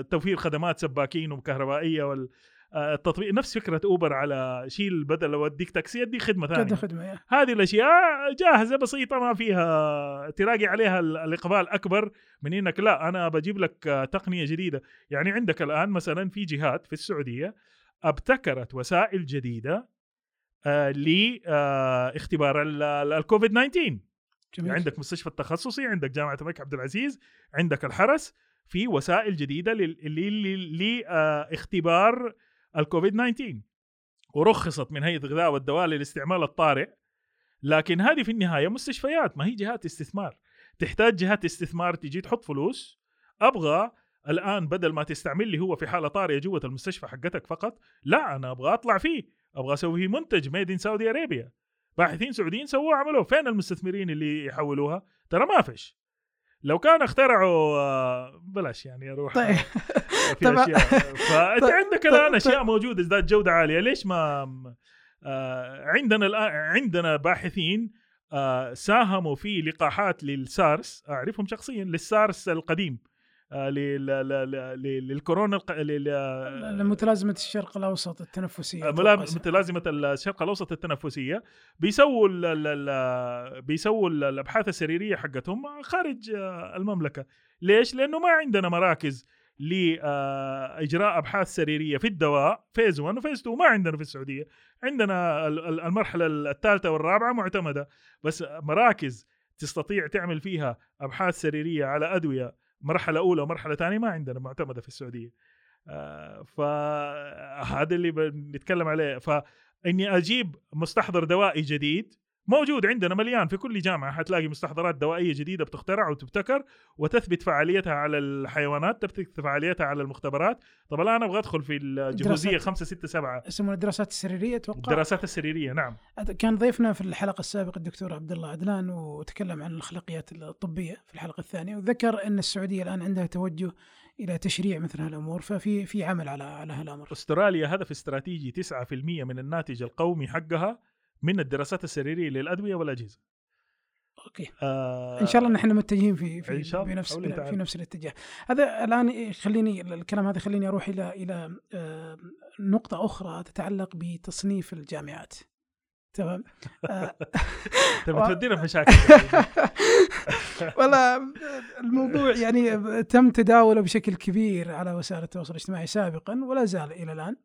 توفير خدمات سباكين وكهربائية وال التطبيق نفس فكرة اوبر على شيل بدل اوديك تاكسي أديك خدمة ثانية. خدمة هذه الأشياء جاهزة بسيطة ما فيها تلاقي عليها الإقبال اكبر من إنك لا أنا بجيب لك تقنية جديدة. يعني عندك الآن مثلا في جهات في السعودية ابتكرت وسائل جديدة آه لاختبار الكوفيد 19 جميل. عندك مستشفى التخصصي عندك جامعة الملك عبد العزيز عندك الحرس في وسائل جديدة لاختبار الكوفيد 19 ورخصت من هيئة الغذاء والدواء للاستعمال الطارئ لكن هذه في النهاية مستشفيات ما هي جهات استثمار. تحتاج جهات استثمار تجي تحط فلوس. أبغى الآن بدل ما تستعمل لي هو في حالة طارئة جوة المستشفى حقتك فقط لا أنا أبغى أطلع فيه. أبغى أسوي منتج ميد ان سعودي ارابيا باحثين سعوديين سووه عملوه. فين المستثمرين اللي يحولوها؟ ترى ما فيش. لو كان اخترعوا آه، بلاش يعني أروح طيب. في طبعا. أشياء فأنت طيب. عندك الآن طيب. اشياء موجودة ذات جودة عالية ليش ما آه، عندنا الآن عندنا باحثين آه، ساهموا في لقاحات للسارس أعرفهم شخصيا للسارس القديم آه، للكورونا لمتلازمة الشرق الأوسط التنفسية أتوقع. متلازمة الشرق الأوسط التنفسية. بيسووا ال ال ال بيسووا ال- الأبحاث السريرية حقتهم خارج آه، المملكة. ليش؟ لأنه ما عندنا مراكز لاجراء أبحاث سريرية في الدواء فيز 1 وفيز 2 ما عندنا في السعودية. عندنا ال- ال- المرحلة الثالثة والرابعة معتمدة. بس مراكز تستطيع تعمل فيها أبحاث سريرية على أدوية مرحلة أولى ومرحلة ثانية ما عندنا معتمدة في السعودية. آه، فهذا اللي بنتكلم عليه. فإني أجيب مستحضر دوائي جديد موجود عندنا مليان في كل جامعة. حتلاقي مستحضرات دوائية جديدة بتخترع وتبتكر وتثبت فعاليتها على الحيوانات تثبت فعاليتها على المختبرات. طب الآن أبغى أدخل في الجهوزية دراسات. 5 6 7 يسمونها الدراسات السريرية أتوقع؟ الدراسات السريرية نعم. كان ضيفنا في الحلقة السابقة الدكتور عبد الله عدلان وتكلم عن الاخلاقيات الطبية في الحلقة الثانية وذكر إن السعودية الآن عندها توجه إلى تشريع مثل هالأمور. ففي في عمل على على هالأمر. أستراليا هدف استراتيجي 9% من الناتج القومي حقها. من الدراسات السريرية للأدوية والأجهزة أوكي آه إن شاء الله نحن متجهين في في إن شاء الله. حول تعالى. في نفس الاتجاه. هذا الآن يخليني الكلام هذا يخليني أروح إلى إلى آه، نقطة أخرى تتعلق بتصنيف الجامعات. تمام آه، تبي و- تودينا في مشاكل والله الموضوع يعني تم تداوله بشكل كبير على وسائل التواصل الاجتماعي سابقا ولا زال إلى الآن.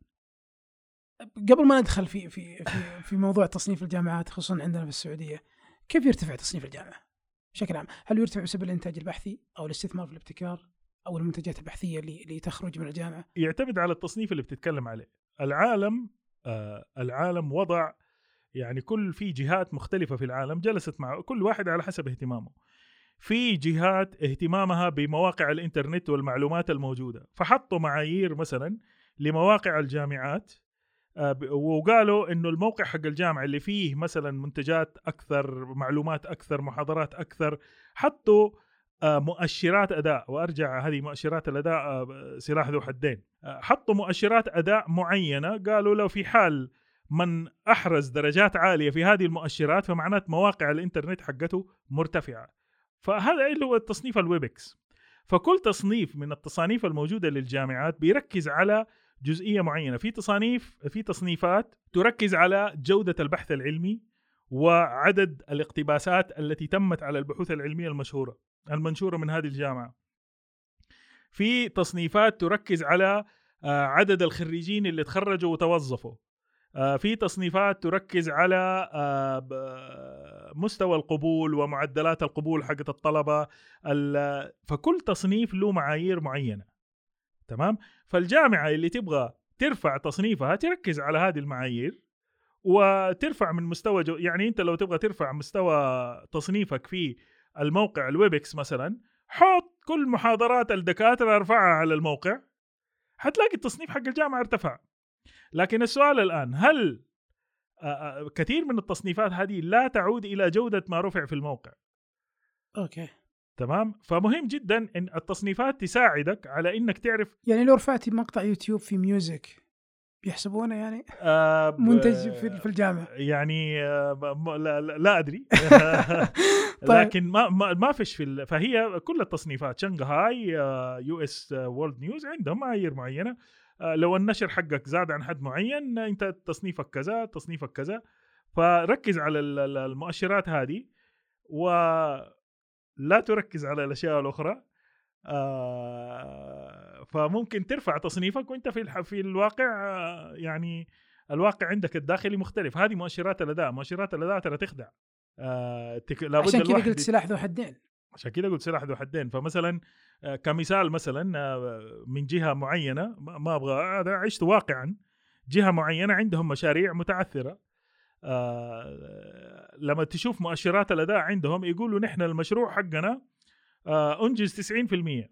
قبل ما ندخل في في في, في موضوع تصنيف الجامعات خصوصا عندنا في السعودية، كيف يرتفع تصنيف الجامعة؟ بشكل عام، هل يرتفع بسبب الإنتاج البحثي أو الاستثمار في الابتكار أو المنتجات البحثية اللي اللي تخرج من الجامعة؟ يعتمد على التصنيف اللي بتتكلم عليه العالم آه العالم وضع يعني كل في جهات مختلفة في العالم جلست مع كل واحد على حسب اهتمامه في جهات اهتمامها بمواقع الإنترنت والمعلومات الموجودة فحطوا معايير مثلا لمواقع الجامعات وقالوا إنه الموقع حق الجامعة اللي فيه مثلا منتجات أكثر معلومات أكثر محاضرات أكثر حطوا آه، مؤشرات أداء. وأرجع هذه مؤشرات الأداء آه، سلاح ذو حدين. آه، حطوا مؤشرات أداء معينة. قالوا لو في حال من أحرز درجات عالية في هذه المؤشرات فمعنات مواقع الإنترنت حقته مرتفعة. فهذا اللي هو التصنيف الويبكس. فكل تصنيف من التصانيف الموجودة للجامعات بيركز على جزئية معينة. في تصانيف في تصنيفات تركز على جودة البحث العلمي وعدد الاقتباسات التي تمت على البحوث العلمية المشهورة المنشورة من هذه الجامعة. في تصنيفات تركز على آه، عدد الخريجين اللي تخرجوا وتوظفوا. آه، في تصنيفات تركز على آه، مستوى القبول ومعدلات القبول حقت الطلبة ال- فكل تصنيف له معايير معينة. تمام؟ فالجامعة اللي تبغى ترفع تصنيفها تركز على هذه المعايير وترفع من مستوى جو يعني أنت لو تبغى ترفع مستوى تصنيفك في الموقع الويبكس مثلا حط كل محاضرات الدكاترة ارفعها على الموقع حتلاقي التصنيف حق الجامعة ارتفع. لكن السؤال الآن هل كثير من التصنيفات هذه لا تعود إلى جودة ما رفع في الموقع؟ أوكي. تمام؟ فمهم جدا إن التصنيفات تساعدك على إنك تعرف يعني لو رفعتي مقطع يوتيوب في music بيحسبونه يعني؟ آه، منتج في في الجامعة. يعني آه، لا, لا, أدري. طيب. لكن ما ما, ما فيش في فهي كل التصنيفات شنغهاي US World News عندهم معايير معينة. آه، لو النشر حقك زاد عن حد معين أنت تصنيفك كذا تصنيفك كذا. فركز على ال- ال- المؤشرات هذه ولا تركز على الأشياء الأخرى آه، فممكن ترفع تصنيفك وأنت في الح- في الواقع آه، يعني الواقع عندك الداخلي مختلف. هذه مؤشرات الأداء مؤشرات الأداء ترى تخدع آه تك... لابد عشان كذا قلت سلاح ذو حدين. عشان كذا قلت سلاح ذو حدين. فمثلا آه، كمثال مثلا آه، من جهة معينة ما ما أبغى هذا عشت واقعا جهة معينة عندهم مشاريع متعثرة آه، لما تشوف مؤشرات الأداء عندهم يقولوا نحن المشروع حقنا آه، أنجز 90%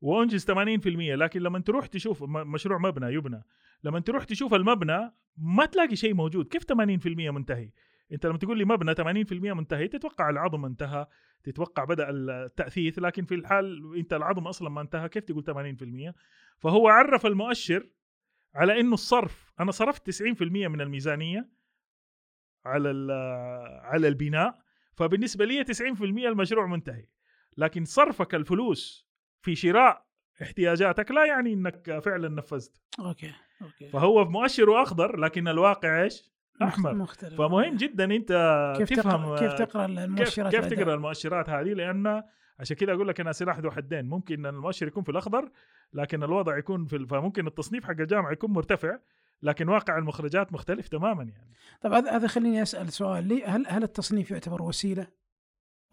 وأنجز 80% لكن لما تروح تشوف مشروع مبنى يبنى. لما تروح تشوف المبنى ما تلاقي شيء موجود. كيف 80% منتهي؟ أنت لما تقول لي مبنى 80% منتهي تتوقع العظم انتهى تتوقع بدأ التأثيث. لكن في الحال أنت العظم أصلا ما انتهى كيف تقول 80% فهو عرف المؤشر على إنه الصرف. أنا صرفت 90% من الميزانية. على ال- على البناء فبالنسبة لي 90% المشروع منتهي. لكن صرفك الفلوس في شراء احتياجاتك لا يعني إنك فعلا نفذت. أوكي أوكي. فهو مؤشره اخضر لكن الواقع إيش؟ أحمر. مختلف. فمهم جدا أنت كيف تفهم تقرا كيف تقرأ كيف, المؤشرات كيف الأداء؟ تقرأ المؤشرات هذه؟ لأن عشان كذا أقول لك أنا سلاح ذو حدين. ممكن إن المؤشر يكون في الأخضر لكن الوضع يكون في فممكن التصنيف حق الجامعة يكون مرتفع. لكن واقع المخرجات مختلف تماما يعني. طب هذا هذا خليني أسأل سؤال. لي هل هل التصنيف يعتبر وسيلة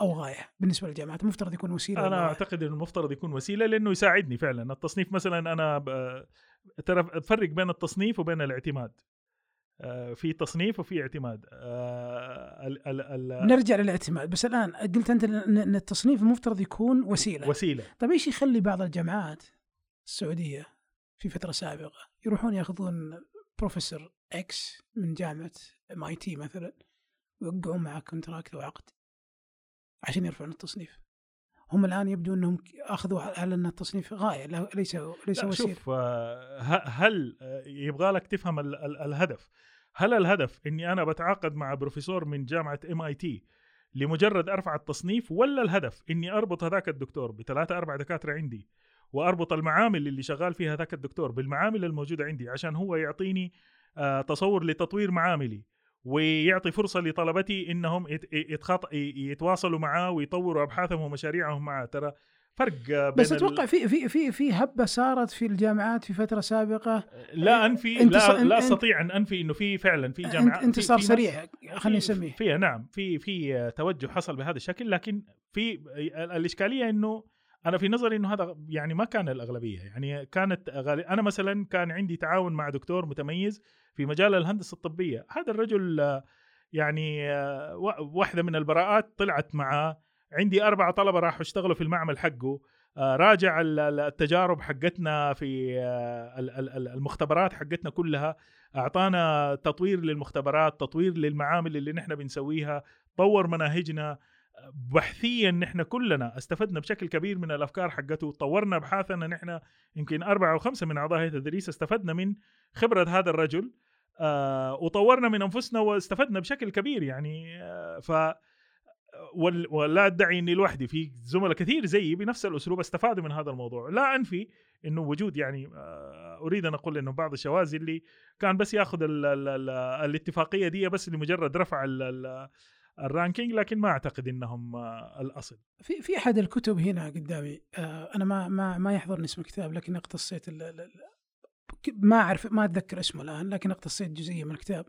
أو غاية بالنسبة للجامعات؟ المفترض يكون وسيلة أنا؟ أعتقد انه المفترض يكون وسيلة لأنه يساعدني فعلا. التصنيف مثلا أنا ترى فرق بين التصنيف وبين الاعتماد. آه، في تصنيف وفي اعتماد. آه، ال- ال- ال- نرجع للاعتماد. بس الآن قلت أنت إن التصنيف المفترض يكون وسيلة. وسيلة. طيب إيش يخلي بعض الجامعات السعودية في فترة سابقة يروحون ياخذون بروفيسور X من جامعة MIT مثلا ويوقعون معه contract أو عقد عشان يرفعون التصنيف. هم الآن يبدو إنهم أخذوا على إن التصنيف غاية؟ لا- ليس ليس لا وسيله شوف آه، هل آه، يبغى لك تفهم ال- ال- الهدف. هل الهدف إني أنا بتعاقد مع بروفيسور من جامعة MIT لمجرد أرفع التصنيف ولا الهدف إني أربط هذاك الدكتور بثلاثة أربع دكاترة عندي؟ وأربط المعامل اللي شغال فيها ذاك الدكتور بالمعامل الموجودة عندي عشان هو يعطيني آه، تصور لتطوير معاملي ويعطي فرصة لطلبتي إنهم. يتواصلوا معاه ويطوروا أبحاثهم ومشاريعهم معاه ترى فرق بين بس أتوقع في في في في هبة صارت في الجامعات في فترة سابقة لا أنفي لا لا أستطيع أن أنفي إنه في فعلا في جامعات انتصار سريع خليني في- أسميه فيها نعم في في توجه حصل بهذا الشكل لكن في ال- الإشكالية إنه أنا في نظري إنه هذا يعني ما كان الأغلبية يعني كانت غالي أنا مثلا كان عندي تعاون مع دكتور متميز في مجال الهندسة الطبية. هذا الرجل يعني وا- واحدة من البراءات طلعت معاه عندي أربعة طلبة راحوا اشتغلوا في المعمل حقه. راجع ال- ال- التجارب حقتنا في ال- ال- ال- المختبرات حقتنا كلها. أعطانا تطوير للمختبرات تطوير للمعامل اللي نحن بنسويها. طور مناهجنا. بحثيا نحن كلنا استفدنا بشكل كبير من الأفكار حقته طورنا ابحاثنا نحن يمكن أربعة أو خمسة من أعضاء هيئه التدريس استفدنا من خبرة هذا الرجل آه وطورنا من أنفسنا واستفدنا بشكل كبير يعني آه ف ولا أدعي إني لوحدي في زملاء كثير زيي بنفس الأسلوب استفادوا من هذا الموضوع. لا أنفي إنه وجود يعني آه، أريد أن أقول إنه بعض الشواذ اللي كان بس ياخذ ال ال ال الاتفاقية دي بس لمجرد رفع ال ال الرانكينج لكن ما أعتقد إنهم آه، الأصل. في في أحد الكتب هنا قدامي آه أنا ما ما ما يحضرني اسم الكتاب لكن اقتصيت ما أعرف ما أتذكر اسمه الآن لكن اقتصيت جزئية من الكتاب.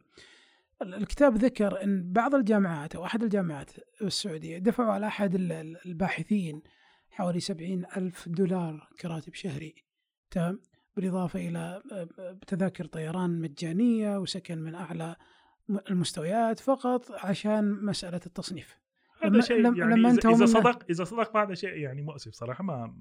ال- الكتاب ذكر إن بعض الجامعات أو أحد الجامعات السعودية دفعوا على أحد ال- ال- الباحثين حوالي سبعين ألف دولار كراتب شهري تمام؟ بالإضافة إلى آه، تذاكر طيران مجانية وسكن من أعلى المستويات فقط عشان مسألة التصنيف هذا شيء لما- يعني لما اذا صدق إذا صدق هذا شيء يعني مؤسف صراحة ما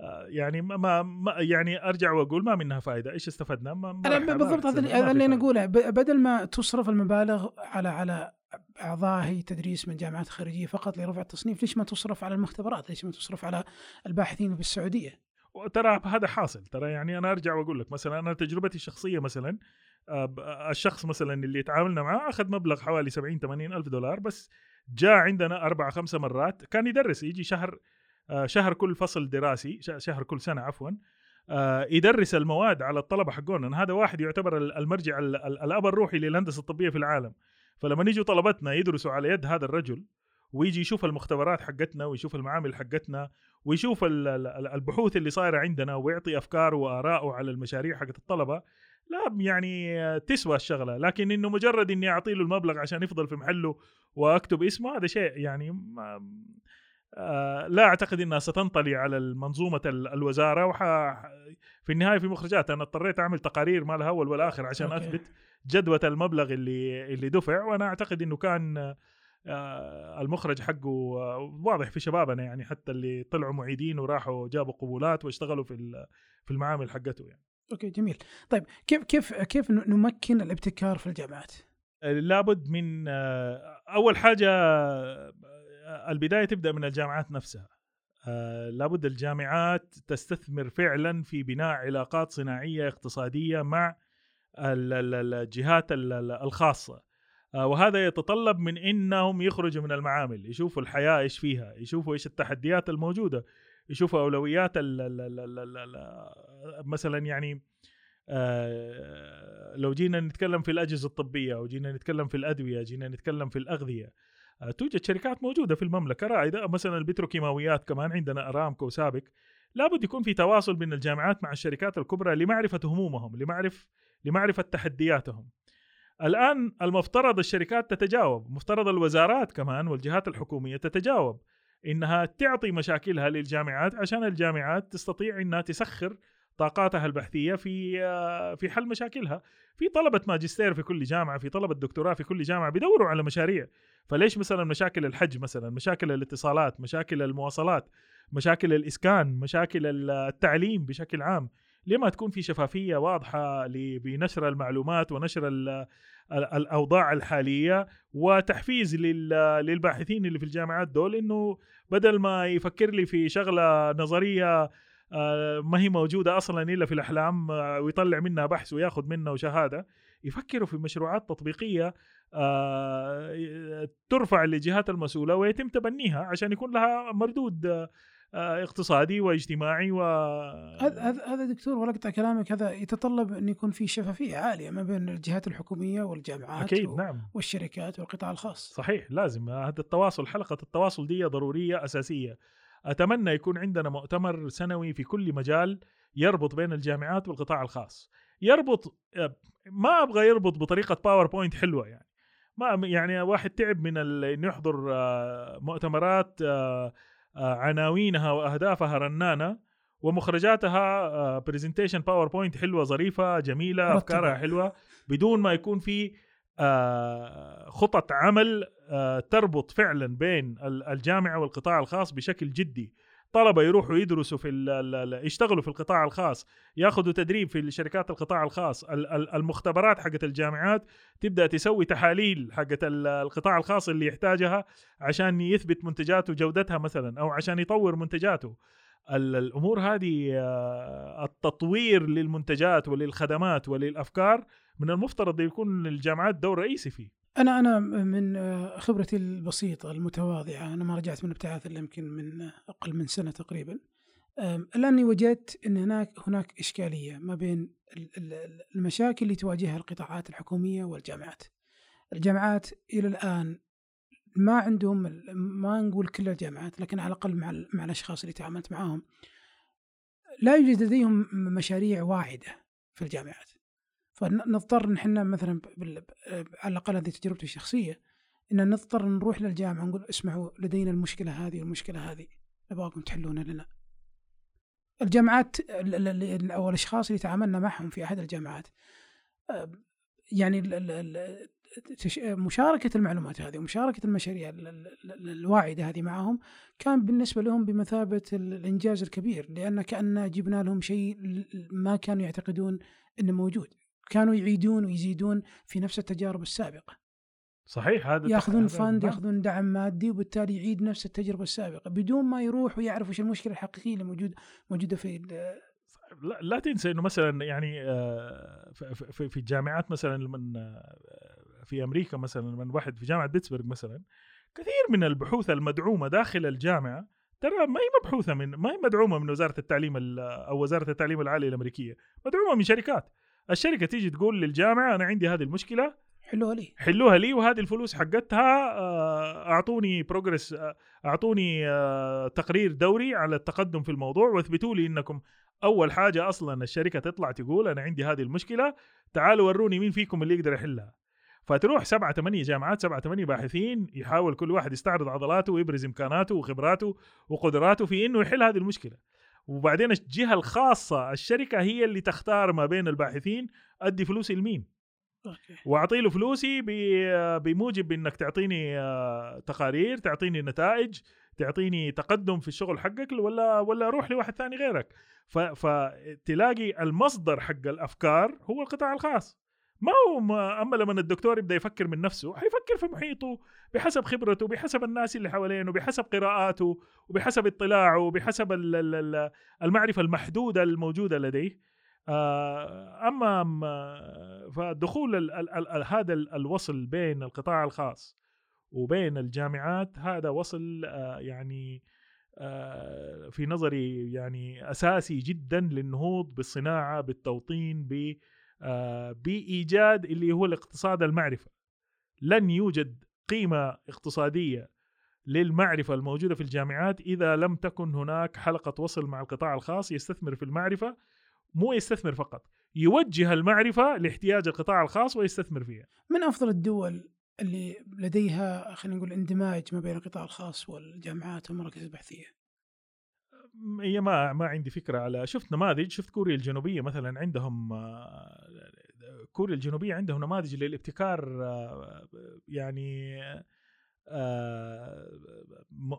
آه، يعني ما, ما, يعني أرجع وأقول ما منها فائده إيش استفدنا ما ما بالضبط هذا اللي أنا. أقوله بدل ما تصرف المبالغ على على اعضاء هيئه تدريس من جامعات خارجية فقط لرفع التصنيف، ليش ما تصرف على المختبرات؟ ليش ما تصرف على الباحثين في السعوديه؟ ترى هذا حاصل. ترى يعني أنا أرجع وأقول لك مثلا أنا تجربتي الشخصية مثلا آه، ب- الشخص مثلا اللي تعاملنا معاه أخذ مبلغ حوالي 70 80 ألف دولار بس جاء عندنا أربع خمسة مرات كان يدرس يجي شهر آه، شهر كل فصل دراسي شهر كل سنة عفوا آه، يدرس المواد على الطلبة حقونا هذا واحد يعتبر ال- المرجع ال- ال- الأب الروحي للهندسة الطبية في العالم. فلما يجوا طلبتنا يدرسوا على يد هذا الرجل ويجي يشوف المختبرات حقتنا ويشوف المعامل حقتنا ويشوف ال- ال- البحوث اللي صايرة عندنا ويعطي افكاره وارائه على المشاريع حقت الطلبة لا يعني تسوى الشغلة. لكن إنه مجرد إني أعطي له المبلغ عشان يفضل في محله وأكتب اسمه هذا شيء يعني ما آه لا أعتقد إنها ستنطلي على المنظومة ال- الوزارة. وح في النهاية في مخرجات أنا اضطريت أعمل تقارير ما لها أول ولا اخر عشان أوكي. أثبت جدوى المبلغ اللي اللي دفع. وأنا أعتقد إنه كان المخرج حقه آه، واضح في شبابنا يعني حتى اللي طلعوا معيدين وراحوا جابوا قبولات واشتغلوا في في المعامل حقته يعني. أوكي جميل. طيب كيف كيف كيف نمكن الابتكار في الجامعات؟ لابد من آه، أول حاجة آه، البداية تبدأ من الجامعات نفسها. آه، لابد الجامعات تستثمر فعلا في بناء علاقات صناعية اقتصادية مع ال- ال- ال- الجهات ال- ال- الخاصة. آه، وهذا يتطلب من إنهم يخرجوا من المعامل يشوفوا الحياة إيش فيها يشوفوا إيش التحديات الموجودة يشوفوا أولويات ال ال ال مثلا يعني آه، لو جينا نتكلم في الأجهزة الطبية أو جينا نتكلم في الأدوية جينا نتكلم في الأغذية آه، توجد شركات موجودة في المملكة رائدة مثلا البتروكيماويات كمان عندنا أرامكو وسابق. لابد يكون في تواصل بين الجامعات مع الشركات الكبرى لمعرفة همومهم لمعرف لمعرفة تحدياتهم. الآن المفترض الشركات تتجاوب مفترض الوزارات كمان والجهات الحكومية تتجاوب. إنها تعطي مشاكلها للجامعات عشان الجامعات تستطيع إنها تسخر طاقاتها البحثية في آه، في حل مشاكلها. في طلبة ماجستير في كل جامعة في طلبة دكتوراه في كل جامعة بيدوروا على مشاريع. فليش مثلا مشاكل الحج مثلا مشاكل الاتصالات مشاكل المواصلات مشاكل الإسكان مشاكل التعليم بشكل عام؟ ليه ما تكون في شفافية واضحة بنشر المعلومات ونشر ال- ال- الأوضاع الحالية وتحفيز لل- للباحثين اللي في الجامعات دول إنه بدل ما يفكر لي في شغلة نظرية آه، ما هي موجودة أصلا إلا في الأحلام آه، ويطلع منها بحث وياخذ منه شهاده يفكروا في مشروعات تطبيقية آه، ترفع للجهات المسؤولة ويتم تبنيها عشان يكون لها مردود اقتصادي واجتماعي و هذا هذا دكتور ولا اقطع كلامك هذا يتطلب أن يكون في شفافية عالية ما بين الجهات الحكومية والجامعات أكيد و- نعم. والشركات والقطاع الخاص. صحيح لازم. هذا التواصل حلقة التواصل دي ضرورية أساسية. أتمنى يكون عندنا مؤتمر سنوي في كل مجال يربط بين الجامعات والقطاع الخاص. يربط ما أبغى يربط بطريقة باوربوينت حلوة يعني. ما يعني واحد تعب من إنه يحضر آه، مؤتمرات آه، آه، عناوينها وأهدافها رنانة ومخرجاتها presentation PowerPoint حلوة ظريفة جميلة. أفكارها حلوة بدون ما يكون في آه، خطط عمل آه، تربط فعلا بين ال- الجامعة والقطاع الخاص بشكل جدي طلبة يروحوا يدرسوا في ال- ال- ال- يشتغلوا في القطاع الخاص ياخذوا تدريب في شركات القطاع الخاص. ال- ال- المختبرات حقت الجامعات تبدأ تسوي تحاليل حقت ال- القطاع الخاص اللي يحتاجها عشان يثبت منتجاته جودتها مثلا أو عشان يطور منتجاته. ال- الأمور هذه آه، التطوير للمنتجات وللخدمات وللأفكار من المفترض يكون للجامعات دور رئيسي فيه. أنا أنا من خبرتي البسيطة المتواضعة أنا ما رجعت من الابتعاث إلا يمكن من أقل من سنة تقريبا آم، الا اني وجدت إن هناك هناك إشكالية ما بين ال- ال- المشاكل اللي تواجهها القطاعات الحكومية والجامعات. الجامعات إلى الآن ما عندهم ما نقول كل الجامعات لكن على الأقل مع مع الأشخاص اللي تعاملت معاهم لا يوجد لديهم مشاريع واعده في الجامعات. فنضطر نحن مثلا بال- على الأقل هذه تجربتي الشخصية إن نضطر نروح للجامعة ونقول اسمعوا لدينا المشكلة هذه والمشكلة هذه نبغاكم تحلونها لنا. الجامعات ال- ال- ال- أو الأشخاص اللي تعاملنا معهم في أحد الجامعات آه، يعني مشاركة المعلومات هذه ومشاركه المشاريع ال- ال- ال- الواعدة هذه معهم كان بالنسبة لهم بمثابة ال- الإنجاز الكبير لأن كأن جبنا لهم شيء ما كانوا يعتقدون إنه موجود كانوا يعيدون ويزيدون في نفس التجارب السابقة صحيح هذا ياخذون فند. ياخذون دعم مادي وبالتالي يعيد نفس التجربة السابقة بدون ما يروح ويعرف وش المشكلة الحقيقية اللي موجود موجودة في لا, لا تنسى إنه مثلا يعني آه، في الجامعات مثلا من آه، في أمريكا مثلا من واحد في جامعة بيتسبرغ مثلا كثير من البحوث المدعومة داخل الجامعة ترى ما هي مبحوثة من ما هي مدعومة من وزارة التعليم ال- أو وزارة التعليم العالي الأمريكية مدعومة من شركات الشركة تيجي تقول للجامعة أنا عندي هذه المشكلة. حلوها لي. حلوها لي وهذه الفلوس حقتها آه، أعطوني بروجرس أعطوني آه، تقرير دوري على التقدم في الموضوع واثبتوا لي إنكم أول حاجة أصلا الشركة تطلع تقول أنا عندي هذه المشكلة تعالوا وروني مين فيكم اللي يقدر يحلها. فتروح سبعة ثمانية جامعات سبعة ثمانية باحثين يحاول كل واحد يستعرض عضلاته ويبرز إمكاناته وخبراته وقدراته في إنه يحل هذه المشكلة. وبعدين الجهة الخاصة الشركة هي اللي تختار ما بين الباحثين أدي فلوسي لمين؟ وأعطي له فلوسي بموجب إنك تعطيني آه، تقارير تعطيني نتائج تعطيني تقدم في الشغل حقك ولا ولا أروح لواحد ثاني غيرك. فتلاقي المصدر حق الأفكار هو القطاع الخاص. ما هو ما أما لما الدكتور يبدأ يفكر من نفسه حيفكر في محيطه بحسب خبرته بحسب الناس اللي حوالينه بحسب قراءاته وبحسب اطلاعه وبحسب ال- ال- ال- المعرفة المحدودة الموجودة لديه. آه، أما فدخول هذا ال- الوصل بين القطاع الخاص وبين الجامعات هذا وصل آه، يعني آه، في نظري يعني أساسي جدا للنهوض بالصناعة بالتوطين ب بإيجاد اللي هو الاقتصاد المعرفة. لن يوجد قيمة اقتصادية للمعرفة الموجودة في الجامعات إذا لم تكن هناك حلقة وصل مع القطاع الخاص يستثمر في المعرفة مو يستثمر فقط يوجه المعرفة لاحتياج القطاع الخاص ويستثمر فيها. من أفضل الدول اللي لديها خلينا نقول اندماج ما بين القطاع الخاص والجامعات والمراكز البحثية؟ هي ما ما عندي فكرة على شفت نماذج شفت كوريا الجنوبية مثلا عندهم آه، كوريا الجنوبية عندهم نماذج للابتكار آه، يعني آه،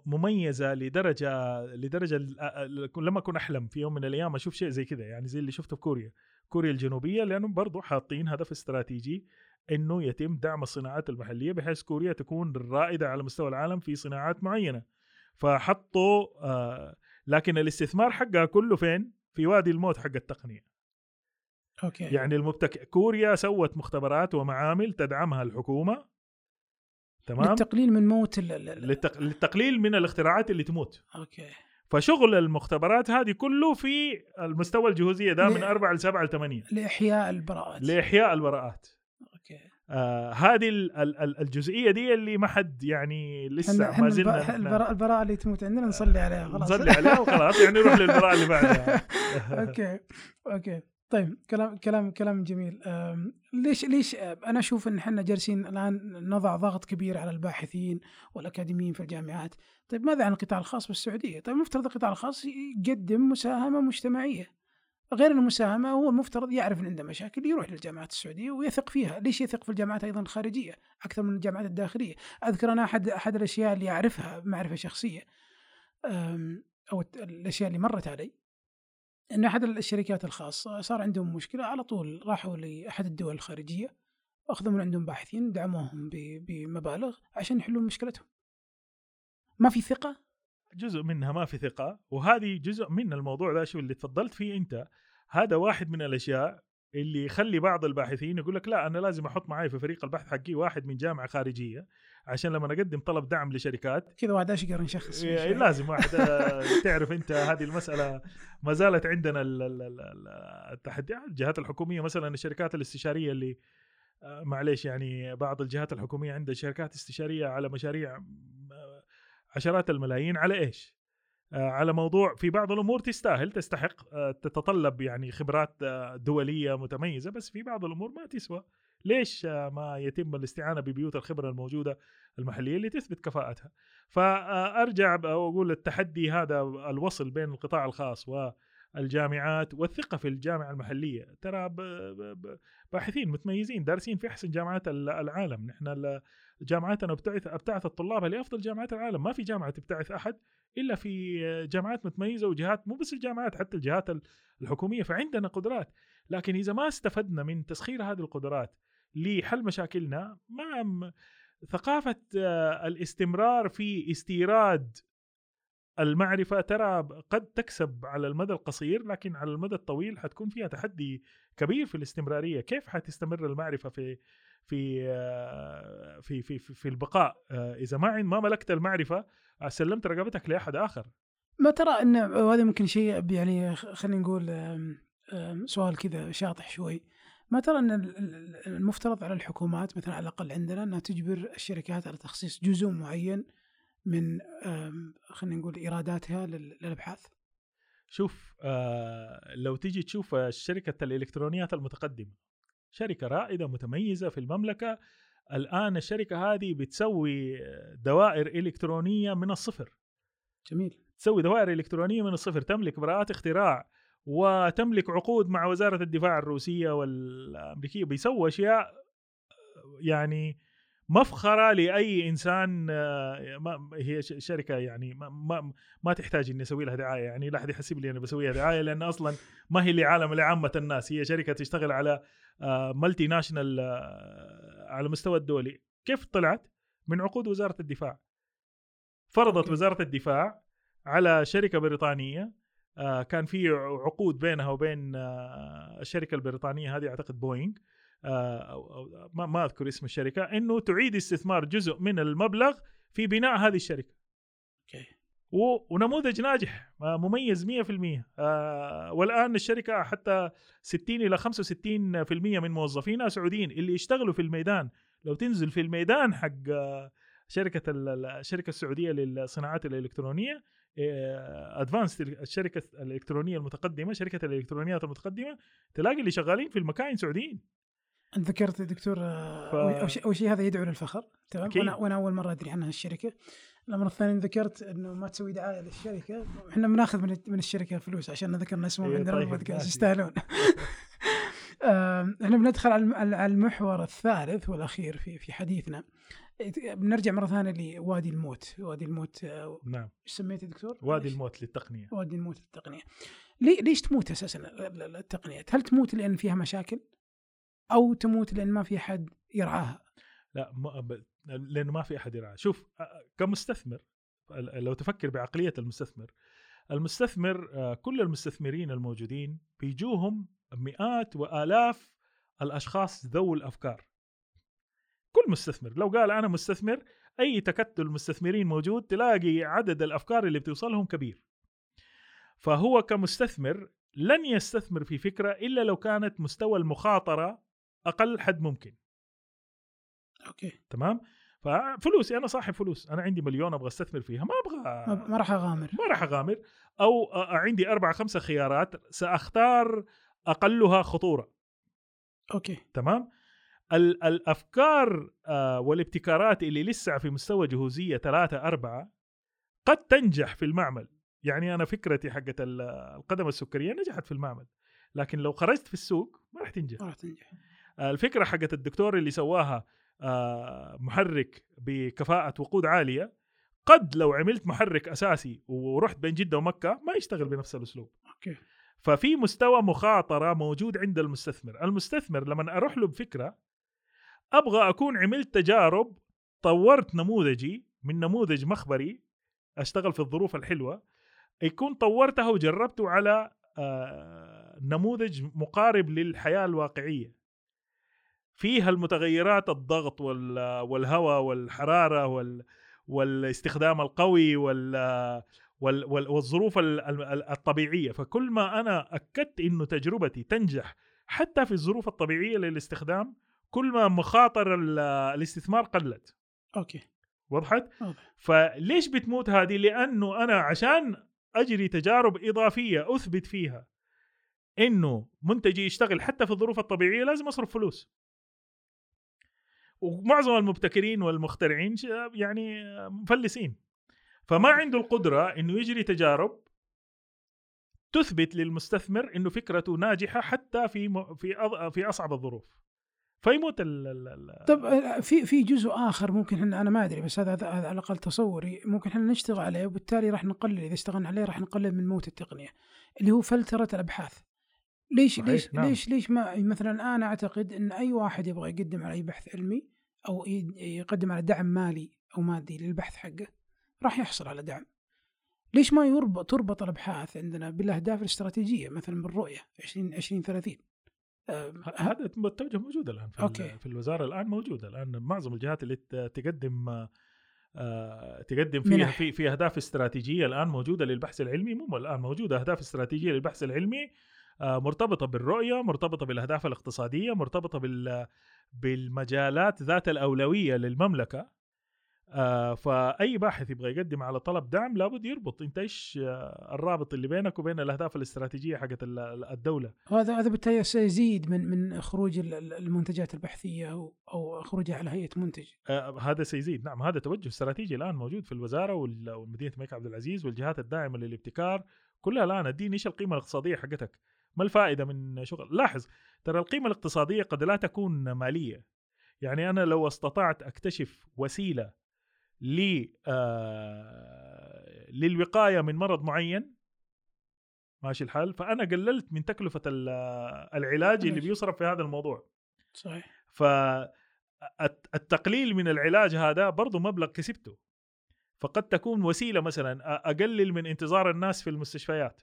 مميزة لدرجة لدرجة لما أكون أحلم في يوم من الأيام أشوف شيء زي كذا يعني زي اللي شفته في كوريا. كوريا الجنوبية لانهم برضو حاطين هدف استراتيجي إنه يتم دعم الصناعات المحلية بحيث كوريا تكون الرائده على مستوى العالم في صناعات معينة. فحطوا آه لكن الاستثمار حقها كله فين؟ في وادي الموت حق التقنية. أوكي. يعني المبتك... كوريا سوت مختبرات ومعامل تدعمها الحكومة. تمام؟ للتقليل من موت ال- للتق... للتقليل من الاختراعات اللي تموت. أوكي. فشغل المختبرات هذه كله في المستوى الجهوزية ده من ل- أربعة لسبعة لثمانية. لإحياء البراءات. لإحياء البراءات. أوكي. آه هذه ال- ال- ال- الجزئية دي اللي ما حد يعني لسه ما زلنا الب- نحن البراءة اللي تموت عندنا نصلي عليها خلاص. نصلي عليها وخلاص يعني نروح للبراءة اللي بعدها. أوكي أوكي. طيب كلام كلام كلام جميل. ليش ليش أنا أشوف إن إحنا جالسين الآن نضع ضغط كبير على الباحثين والأكاديميين في الجامعات؟ طيب ماذا عن القطاع الخاص بالسعودية؟ طيب المفترض القطاع الخاص يقدم مساهمة مجتمعية. غير المساهمة هو المفترض يعرف إن عنده مشاكل يروح للجامعات السعودية ويثق فيها ليش يثق في الجامعات أيضا الخارجية؟ أكثر من الجامعات الداخلية. أذكر أنا أحد أحد الأشياء اللي شخصية أم، أو الت- الأشياء اللي مرت علي إن أحد الشركات الخاصة صار عندهم مشكلة على طول راحوا لأحد الدول الخارجية واخذوا من عندهم باحثين دعموهم بمبالغ عشان يحلون مشكلتهم. ما في ثقة؟ جزء منها ما في ثقة وهذه جزء من الموضوع ده شو اللي تفضلت فيه أنت هذا واحد من الأشياء اللي يخلي بعض الباحثين يقول لك لا أنا لازم أحط معي في فريق البحث حقي واحد من جامعة خارجية عشان لما اقدم طلب دعم لشركات كذا واحد أشقر نشخص إيه،. لازم واحد آه، تعرف أنت هذه المسألة ما زالت عندنا ال- ال- ال- ال- التحديات الجهات الحكومية مثلا الشركات الاستشارية اللي آه، معليش يعني بعض الجهات الحكومية عندها شركات استشارية على مشاريع آه، عشرات الملايين على إيش؟ آه، على موضوع في بعض الأمور تستاهل تستحق آه، تتطلب يعني خبرات آه، دولية متميزة بس في بعض الأمور ما تسوى. ليش ما يتم الاستعانة ببيوت الخبرة الموجودة المحلية اللي تثبت كفاءتها؟ فأرجع وأقول التحدي هذا الوصل بين القطاع الخاص والجامعات والثقة في الجامعة المحلية. ترى باحثين متميزين دارسين في أحسن جامعات ال- العالم. نحن جامعاتنا بتعث أبتعث طلابها لافضل جامعات العالم. ما في جامعة تبتعث أحد إلا في جامعات متميزة وجهات مو بس الجامعات حتى الجهات ال- الحكومية. فعندنا قدرات. لكن إذا ما استفدنا من تسخير هذه القدرات لحل مشاكلنا ما ثقافة آه، الاستمرار في استيراد المعرفة ترى قد تكسب على المدى القصير لكن على المدى الطويل حتكون فيها تحدي كبير في الاستمرارية. كيف حتستمر المعرفة في في آه، في في في, في البقاء. آه، إذا ما ما ملكت المعرفة سلمت رقبتك لأحد آخر. ما ترى إن وهذا ممكن شيء يعني خلينا نقول سؤال كذا شاطح شوي. ما ترى إن ال- ال- المفترض على الحكومات مثلا على الأقل عندنا إنها تجبر الشركات على تخصيص جزء معين من خلينا نقول إيراداتها لل- للأبحاث؟ شوف آه لو تيجي تشوف شركه الالكترونيات المتقدمة شركة رائدة متميزة في المملكة. الآن الشركة هذه بتسوي دوائر إلكترونية من الصفر. جميل. تسوي دوائر إلكترونية من الصفر تملك براءات اختراع وتملك عقود مع وزارة الدفاع الروسية والأمريكية. بيسووا أشياء يعني مفخرة لأي إنسان آه، ما هي شركة يعني ما ما, ما تحتاج إني أسوي لها دعاية يعني لا أحد يحسب لي أنا بسويها دعاية لأن أصلا ما هي لعالم لعامه الناس. هي شركة تشتغل على multi آه، national آه، على المستوى الدولي. كيف طلعت؟ من عقود وزارة الدفاع. فرضت أوكي. وزارة الدفاع على شركة بريطانية كان في عقود بينها وبين الشركة البريطانية هذه أعتقد بوينغ أو ما, ما أذكر اسم الشركة إنه تعيد استثمار جزء من المبلغ في بناء هذه الشركة. أوكي. ونموذج ناجح مميز 100% آه والآن الشركة حتى 60 إلى 65% من موظفينها سعوديين اللي يشتغلوا في الميدان لو تنزل في الميدان حق شركة الشركة السعودية للصناعات الإلكترونية Advanced الشركة الإلكترونية المتقدمة شركة الإلكترونيات المتقدمة تلاقي اللي شغالين في المكاين سعوديين ذكرت دكتور ف... اول شيء شي هذا يدعو للفخر. تمام؟ وأنا وأنا أول مرة أدري عنها الشركة. الأمر الثاني ذكرت إنه ما تسوي دعاية للشركة. إحنا بناخذ من من الشركة فلوس عشان ذكرنا اسمهم عندنا طيب البودكاست يستاهلون. إحنا بندخل على المحور الثالث والأخير في في حديثنا. بنرجع مرة ثانية لوادي الموت. وادي الموت آه، نعم. إيش سميته دكتور؟ وادي الموت للتقنية. وادي الموت للتقنية. ليش تموت أساسا التقنية؟ هل تموت لأن فيها مشاكل؟ أو تموت لأن ما في أحد يرعاها. لا ما لأنه ما في أحد يرعاها. شوف كمستثمر لو تفكر بعقلية المستثمر المستثمر كل المستثمرين الموجودين بيجوهم مئات وآلاف الأشخاص ذوي الأفكار. كل مستثمر لو قال أنا مستثمر أي تكتل مستثمرين موجود تلاقي عدد الأفكار اللي بتوصلهم كبير. فهو كمستثمر لن يستثمر في فكرة إلا لو كانت مستوى المخاطرة أقل حد ممكن. أوكي. تمام؟ ففلوسي أنا صاحب فلوس. أنا عندي مليون أبغى أستثمر فيها. ما أبغى ما راح أغامر. ما راح أغامر. أو عندي أربع خمسة خيارات سأختار أقلها خطورة. okay. تمام؟ الأفكار والابتكارات اللي لسه في مستوى جهوزية ثلاثة أربعة قد تنجح في المعمل. يعني أنا فكرتي حقت القدم السكرية نجحت في المعمل. لكن لو خرجت في السوق ما راح تنجح. ما راح تنجح. الفكرة حقت الدكتور اللي سواها آه، محرك بكفاءة وقود عالية. قد لو عملت محرك أساسي ورحت بين جدة ومكة ما يشتغل بنفس الأسلوب. okay. ففي مستوى مخاطرة موجود عند المستثمر. المستثمر لما أروح له بفكرة أبغى أكون عملت تجارب طورت نموذجي من نموذج مخبري أشتغل في الظروف الحلوة يكون طورتها وجربته على آه، نموذج مقارب للحياة الواقعية. فيها المتغيرات الضغط والهواء والحرارة وال والاستخدام القوي وال والظروف الطبيعية. فكل ما أنا أكدت إنه تجربتي تنجح حتى في الظروف الطبيعية للاستخدام كل ما مخاطر الاستثمار قلت. أوكي. وضحت؟ فليش بتموت هذه؟ لأنه أنا عشان أجري تجارب إضافية أثبت فيها إنه منتجي يشتغل حتى في الظروف الطبيعية لازم أصرف فلوس. ومعظم المبتكرين والمخترعين يعني مفلسين. فما عنده القدرة إنه يجري تجارب تثبت للمستثمر إنه فكرته ناجحة حتى في في في أصعب الظروف. فيموت ال ال طب آه، في في جزء آخر ممكن إحنا أنا ما أدري بس هذا هذا على الأقل تصوري ممكن إحنا نشتغل عليه وبالتالي راح نقلل إذا اشتغلنا عليه راح نقلل من موت التقنية اللي هو فلترة الأبحاث. ليش صحيح. ليش نعم. ليش ليش ما مثلا أنا أعتقد إن أي واحد يبغى يقدم على أي بحث علمي أو يقدم على دعم مالي أو مادي للبحث حقه راح يحصل على دعم ليش ما يربط تربط الأبحاث عندنا بالأهداف الاستراتيجية مثلا بالرؤيه 20 20 30 هذا التوجه موجود الآن في, أوكي. في الوزارة الآن موجوده الآن معظم الجهات اللي تقدم آه، تقدم فيها في في أهداف استراتيجية الآن موجودة للبحث العلمي مو الآن موجودة أهداف استراتيجية للبحث العلمي مرتبطة بالرؤية مرتبطة بالأهداف الاقتصادية مرتبطة بال بالمجالات ذات الأولوية للمملكة. آه فأي باحث يبغى يقدم على طلب دعم لابد يربط أنت إيش آه الرابط اللي بينك وبين الأهداف الاستراتيجية حقت ال- الدولة. هذا هذا بالتالي سيزيد من من خروج ال- ال- المنتجات البحثية أو أو خروجها على هيئة منتج. آه هذا سيزيد. نعم هذا توجه استراتيجي الآن موجود في الوزارة ومدينة الملك عبد العزيز والجهات الداعمة للابتكار. كلها الآن اديني إيش القيمة الاقتصادية حقتك؟ ما الفائدة من شغل؟ لاحظ ترى القيمة الاقتصادية قد لا تكون مالية. يعني أنا لو استطعت أكتشف وسيلة ل آه للوقاية من مرض معين ماشي الحال فأنا قللت من تكلفة ال- العلاج اللي. بيصرف في هذا الموضوع. صحيح. فالتقليل من العلاج هذا برضه مبلغ كسبته. فقد تكون وسيلة مثلا أقلل من انتظار الناس في المستشفيات.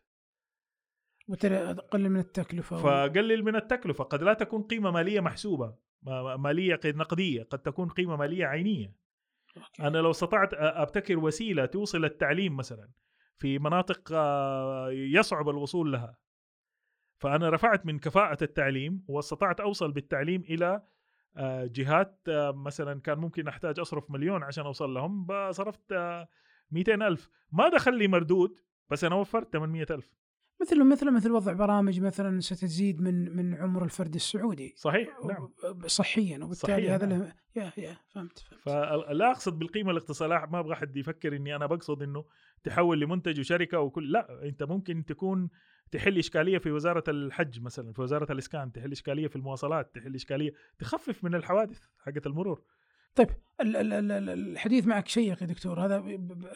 أقل من التكلفة فقلل من التكلفة قد لا تكون قيمة مالية محسوبة ما- مالية قد نقدية قد تكون قيمة مالية عينية. أوكي. أنا لو استطعت أبتكر وسيلة توصل التعليم مثلا في مناطق يصعب الوصول لها. فأنا رفعت من كفاءة التعليم واستطعت أوصل بالتعليم إلى جهات مثلا كان ممكن أحتاج أصرف مليون عشان أوصل لهم صرفت آه، 200 ألف. ما دخل لي مردود بس أنا وفرت 800 ألف. مثل مثل مثل وضع برامج مثلا ستزيد من من عمر الفرد السعودي. صحيح نعم. صحيا وبالتالي صحيح، هذا نعم. يا يا فهمت فهمت. فلا أقصد بالقيمة الاقتصادية ما أبغى حد يفكر إني أنا بقصد إنه تحول لمنتج وشركة وكل. لا أنت ممكن تكون تحل إشكالية في وزارة الحج مثلا في وزارة الإسكان تحل إشكالية في المواصلات تحل إشكالية تخفف من الحوادث حقت المرور. طيب ال- ال- ال- ال- الحديث معك شيق يا دكتور هذا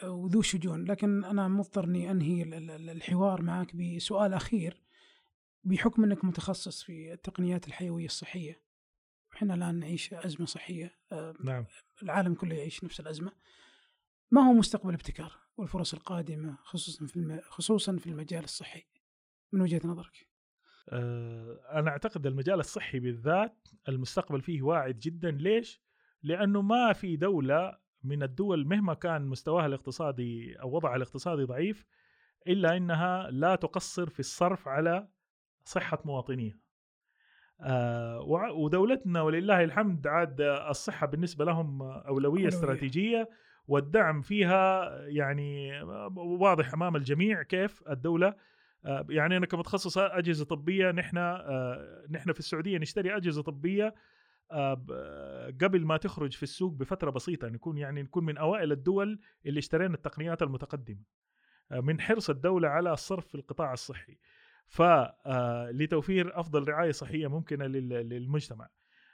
وذو شجون لكن أنا مضطر إني أنهي ال- ال- الحوار معك بسؤال أخير بحكم إنك متخصص في التقنيات الحيوية الصحية. إحنا الآن نعيش أزمة صحية آه، نعم. العالم كله يعيش نفس الأزمة. ما هو مستقبل الابتكار والفرص القادمة خصوصا في الم... خصوصا في المجال الصحي؟ من وجهة نظرك؟ آه، أنا أعتقد المجال الصحي بالذات المستقبل فيه واعد جدا. ليش؟ لأنه ما في دولة من الدول مهما كان مستواها الاقتصادي أو وضعها الاقتصادي ضعيف إلا إنها لا تقصر في الصرف على صحة مواطنيها آه، ودولتنا ولله الحمد عاد الصحة بالنسبة لهم أولوية. استراتيجية والدعم فيها يعني واضح أمام الجميع كيف الدولة آه، يعني أنا كمتخصص أجهزة طبية نحن آه، نحن في السعودية نشتري أجهزة طبية قبل ما تخرج في السوق بفترة بسيطة نكون يعني نكون من أوائل الدول اللي اشترينا التقنيات المتقدمة آه، من حرص الدولة على الصرف في القطاع الصحي. فلتوفير أفضل رعاية صحية ممكنة لل- للمجتمع.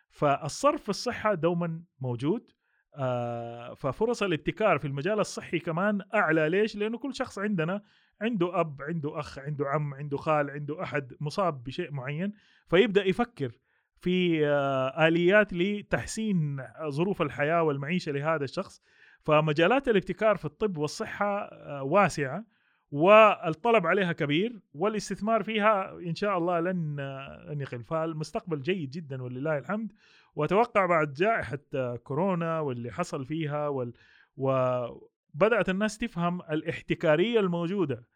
فالصرف في الصحة دوما موجود آه، ففرص الابتكار في المجال الصحي كمان أعلى. ليش؟ لأنه كل شخص عندنا عنده أب عنده أخ عنده عم عنده خال عنده أحد مصاب بشيء معين فيبدأ يفكر في آه، آليات لتحسين ظروف الحياة والمعيشة لهذا الشخص. فمجالات الابتكار في الطب والصحة آه، واسعة والطلب عليها كبير والاستثمار فيها إن شاء الله لن آه، لن يقل. فالمستقبل جيد جدا ولله الحمد. وأتوقع بعد جائحة كورونا واللي حصل فيها وال وبدات الناس تفهم الاحتكارية الموجودة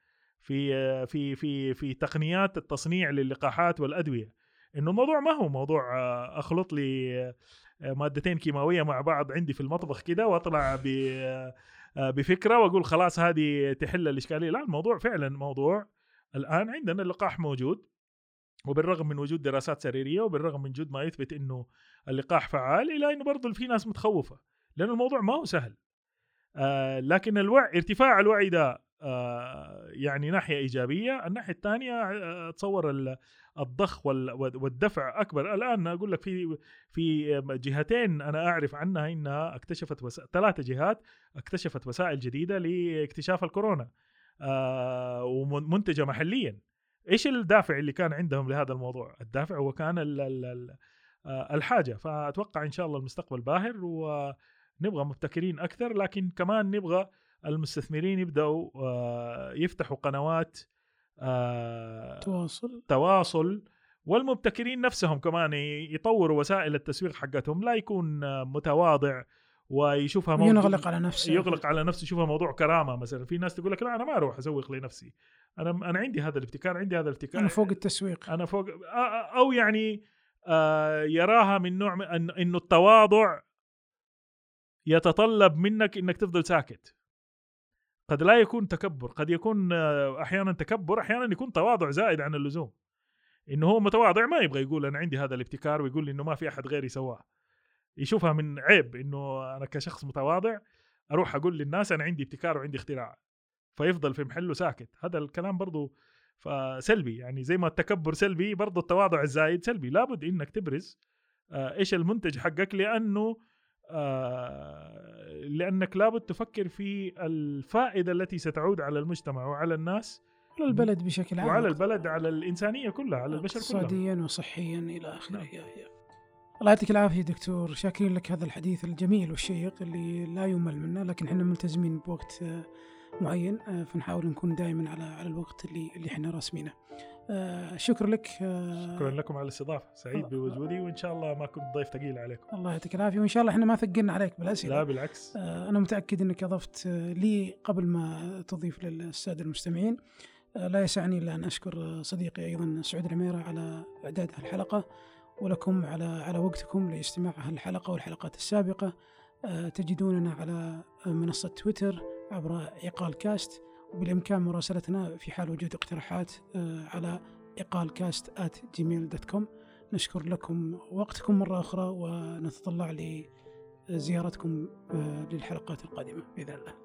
في في في في تقنيات التصنيع للقاحات والأدوية. إنه الموضوع ما هو موضوع آه، أخلط لي آه، مادتين كيماوية مع بعض عندي في المطبخ كده وأطلع ب آه، بفكرة وأقول خلاص هذه تحل الإشكالية. لا الموضوع فعلا موضوع. الآن عندنا اللقاح موجود وبالرغم من وجود دراسات سريرية وبالرغم من وجود ما يثبت إنه اللقاح فعال الا إنه برضه في ناس متخوفة لأن الموضوع ما هو سهل. آه لكن الوعي ارتفاع الوعي ده يعني ناحية إيجابية الناحية الثانية آه أتصور ال- الضخ وال- والدفع أكبر. الآن أقول لك في في جهتين أنا أعرف عنها إنها اكتشفت وس... ثلاثة جهات اكتشفت وسائل جديدة لاكتشاف الكورونا آه ومنتجه محليا. إيش الدافع اللي كان عندهم لهذا الموضوع؟ الدافع هو كان ال ال ال آه، الحاجة. فأتوقع إن شاء الله المستقبل باهر ونبغى مبتكرين أكثر لكن كمان نبغى المستثمرين يبدأوا آه، يفتحوا قنوات آه، تواصل. تواصل والمبتكرين نفسهم كمان يطوروا وسائل التسويق حقتهم. لا يكون آه، متواضع ويشوفها موضوع- ينغلق على نفسه. يغلق على نفسه يشوفها موضوع كرامة مثلا. في ناس تقول لك لا أنا ما أروح أسوق لنفسي. أنا أنا عندي هذا الابتكار عندي هذا الابتكار. أنا فوق التسويق. أنا فوق أو يعني يراها من نوع إنه التواضع يتطلب منك إنك تفضل ساكت. قد لا يكون تكبر قد يكون آه، أحيانا تكبر أحيانا يكون تواضع زائد عن اللزوم. إنه هو متواضع ما يبغى يقول أنا عندي هذا الابتكار ويقول إنه ما في أحد غيري سواه. يشوفها من عيب إنه أنا كشخص متواضع أروح أقول للناس أنا عندي ابتكار وعندي اختراع. فيفضل في محله ساكت. هذا الكلام برضو فسلبي يعني زي ما التكبر سلبي برضو التواضع الزايد سلبي. لابد إنك تبرز آه، إيش المنتج حقك لأنه لأنك لابد تفكر في الفائدة التي ستعود على المجتمع وعلى الناس على البلد بشكل عام. وعلى البلد على الإنسانية كلها على البشر كلها. اقتصاديا وصحيا إلى آخره. نعم. الله يعطيك العافية دكتور. شاكرين لك هذا الحديث الجميل والشيق اللي لا يمل منه لكن إحنا ملتزمين بوقت آه، معين آه، فنحاول نكون دائما على على الوقت اللي اللي إحنا راسمينه. آه، شكر لك آه، شكرا لكم على الاستضافة. سعيد بوجودي وإن شاء الله ما كنت ضيف ثقيل عليكم. الله يعطيك العافية وإن شاء الله إحنا ما ثقلنا عليك بالاسئله. لا بالعكس. أنا متأكد أنك أضفت آه، لي قبل ما تضيف للسادة المستمعين. لا يسعني إلا أن أشكر آه، صديقي أيضا سعود العميرة على إعداد هالحلقة ولكم على على وقتكم لاستماع هالحلقة والحلقات السابقة. آه، تجدوننا على منصة تويتر. عبر عقال كاست وبالإمكان مراسلتنا في حال وجود اقتراحات آه، على عقال كاست at gmail.com نشكر لكم وقتكم مرة أخرى ونتطلع ل زيارتكم آه، للحلقات القادمة بإذن الله.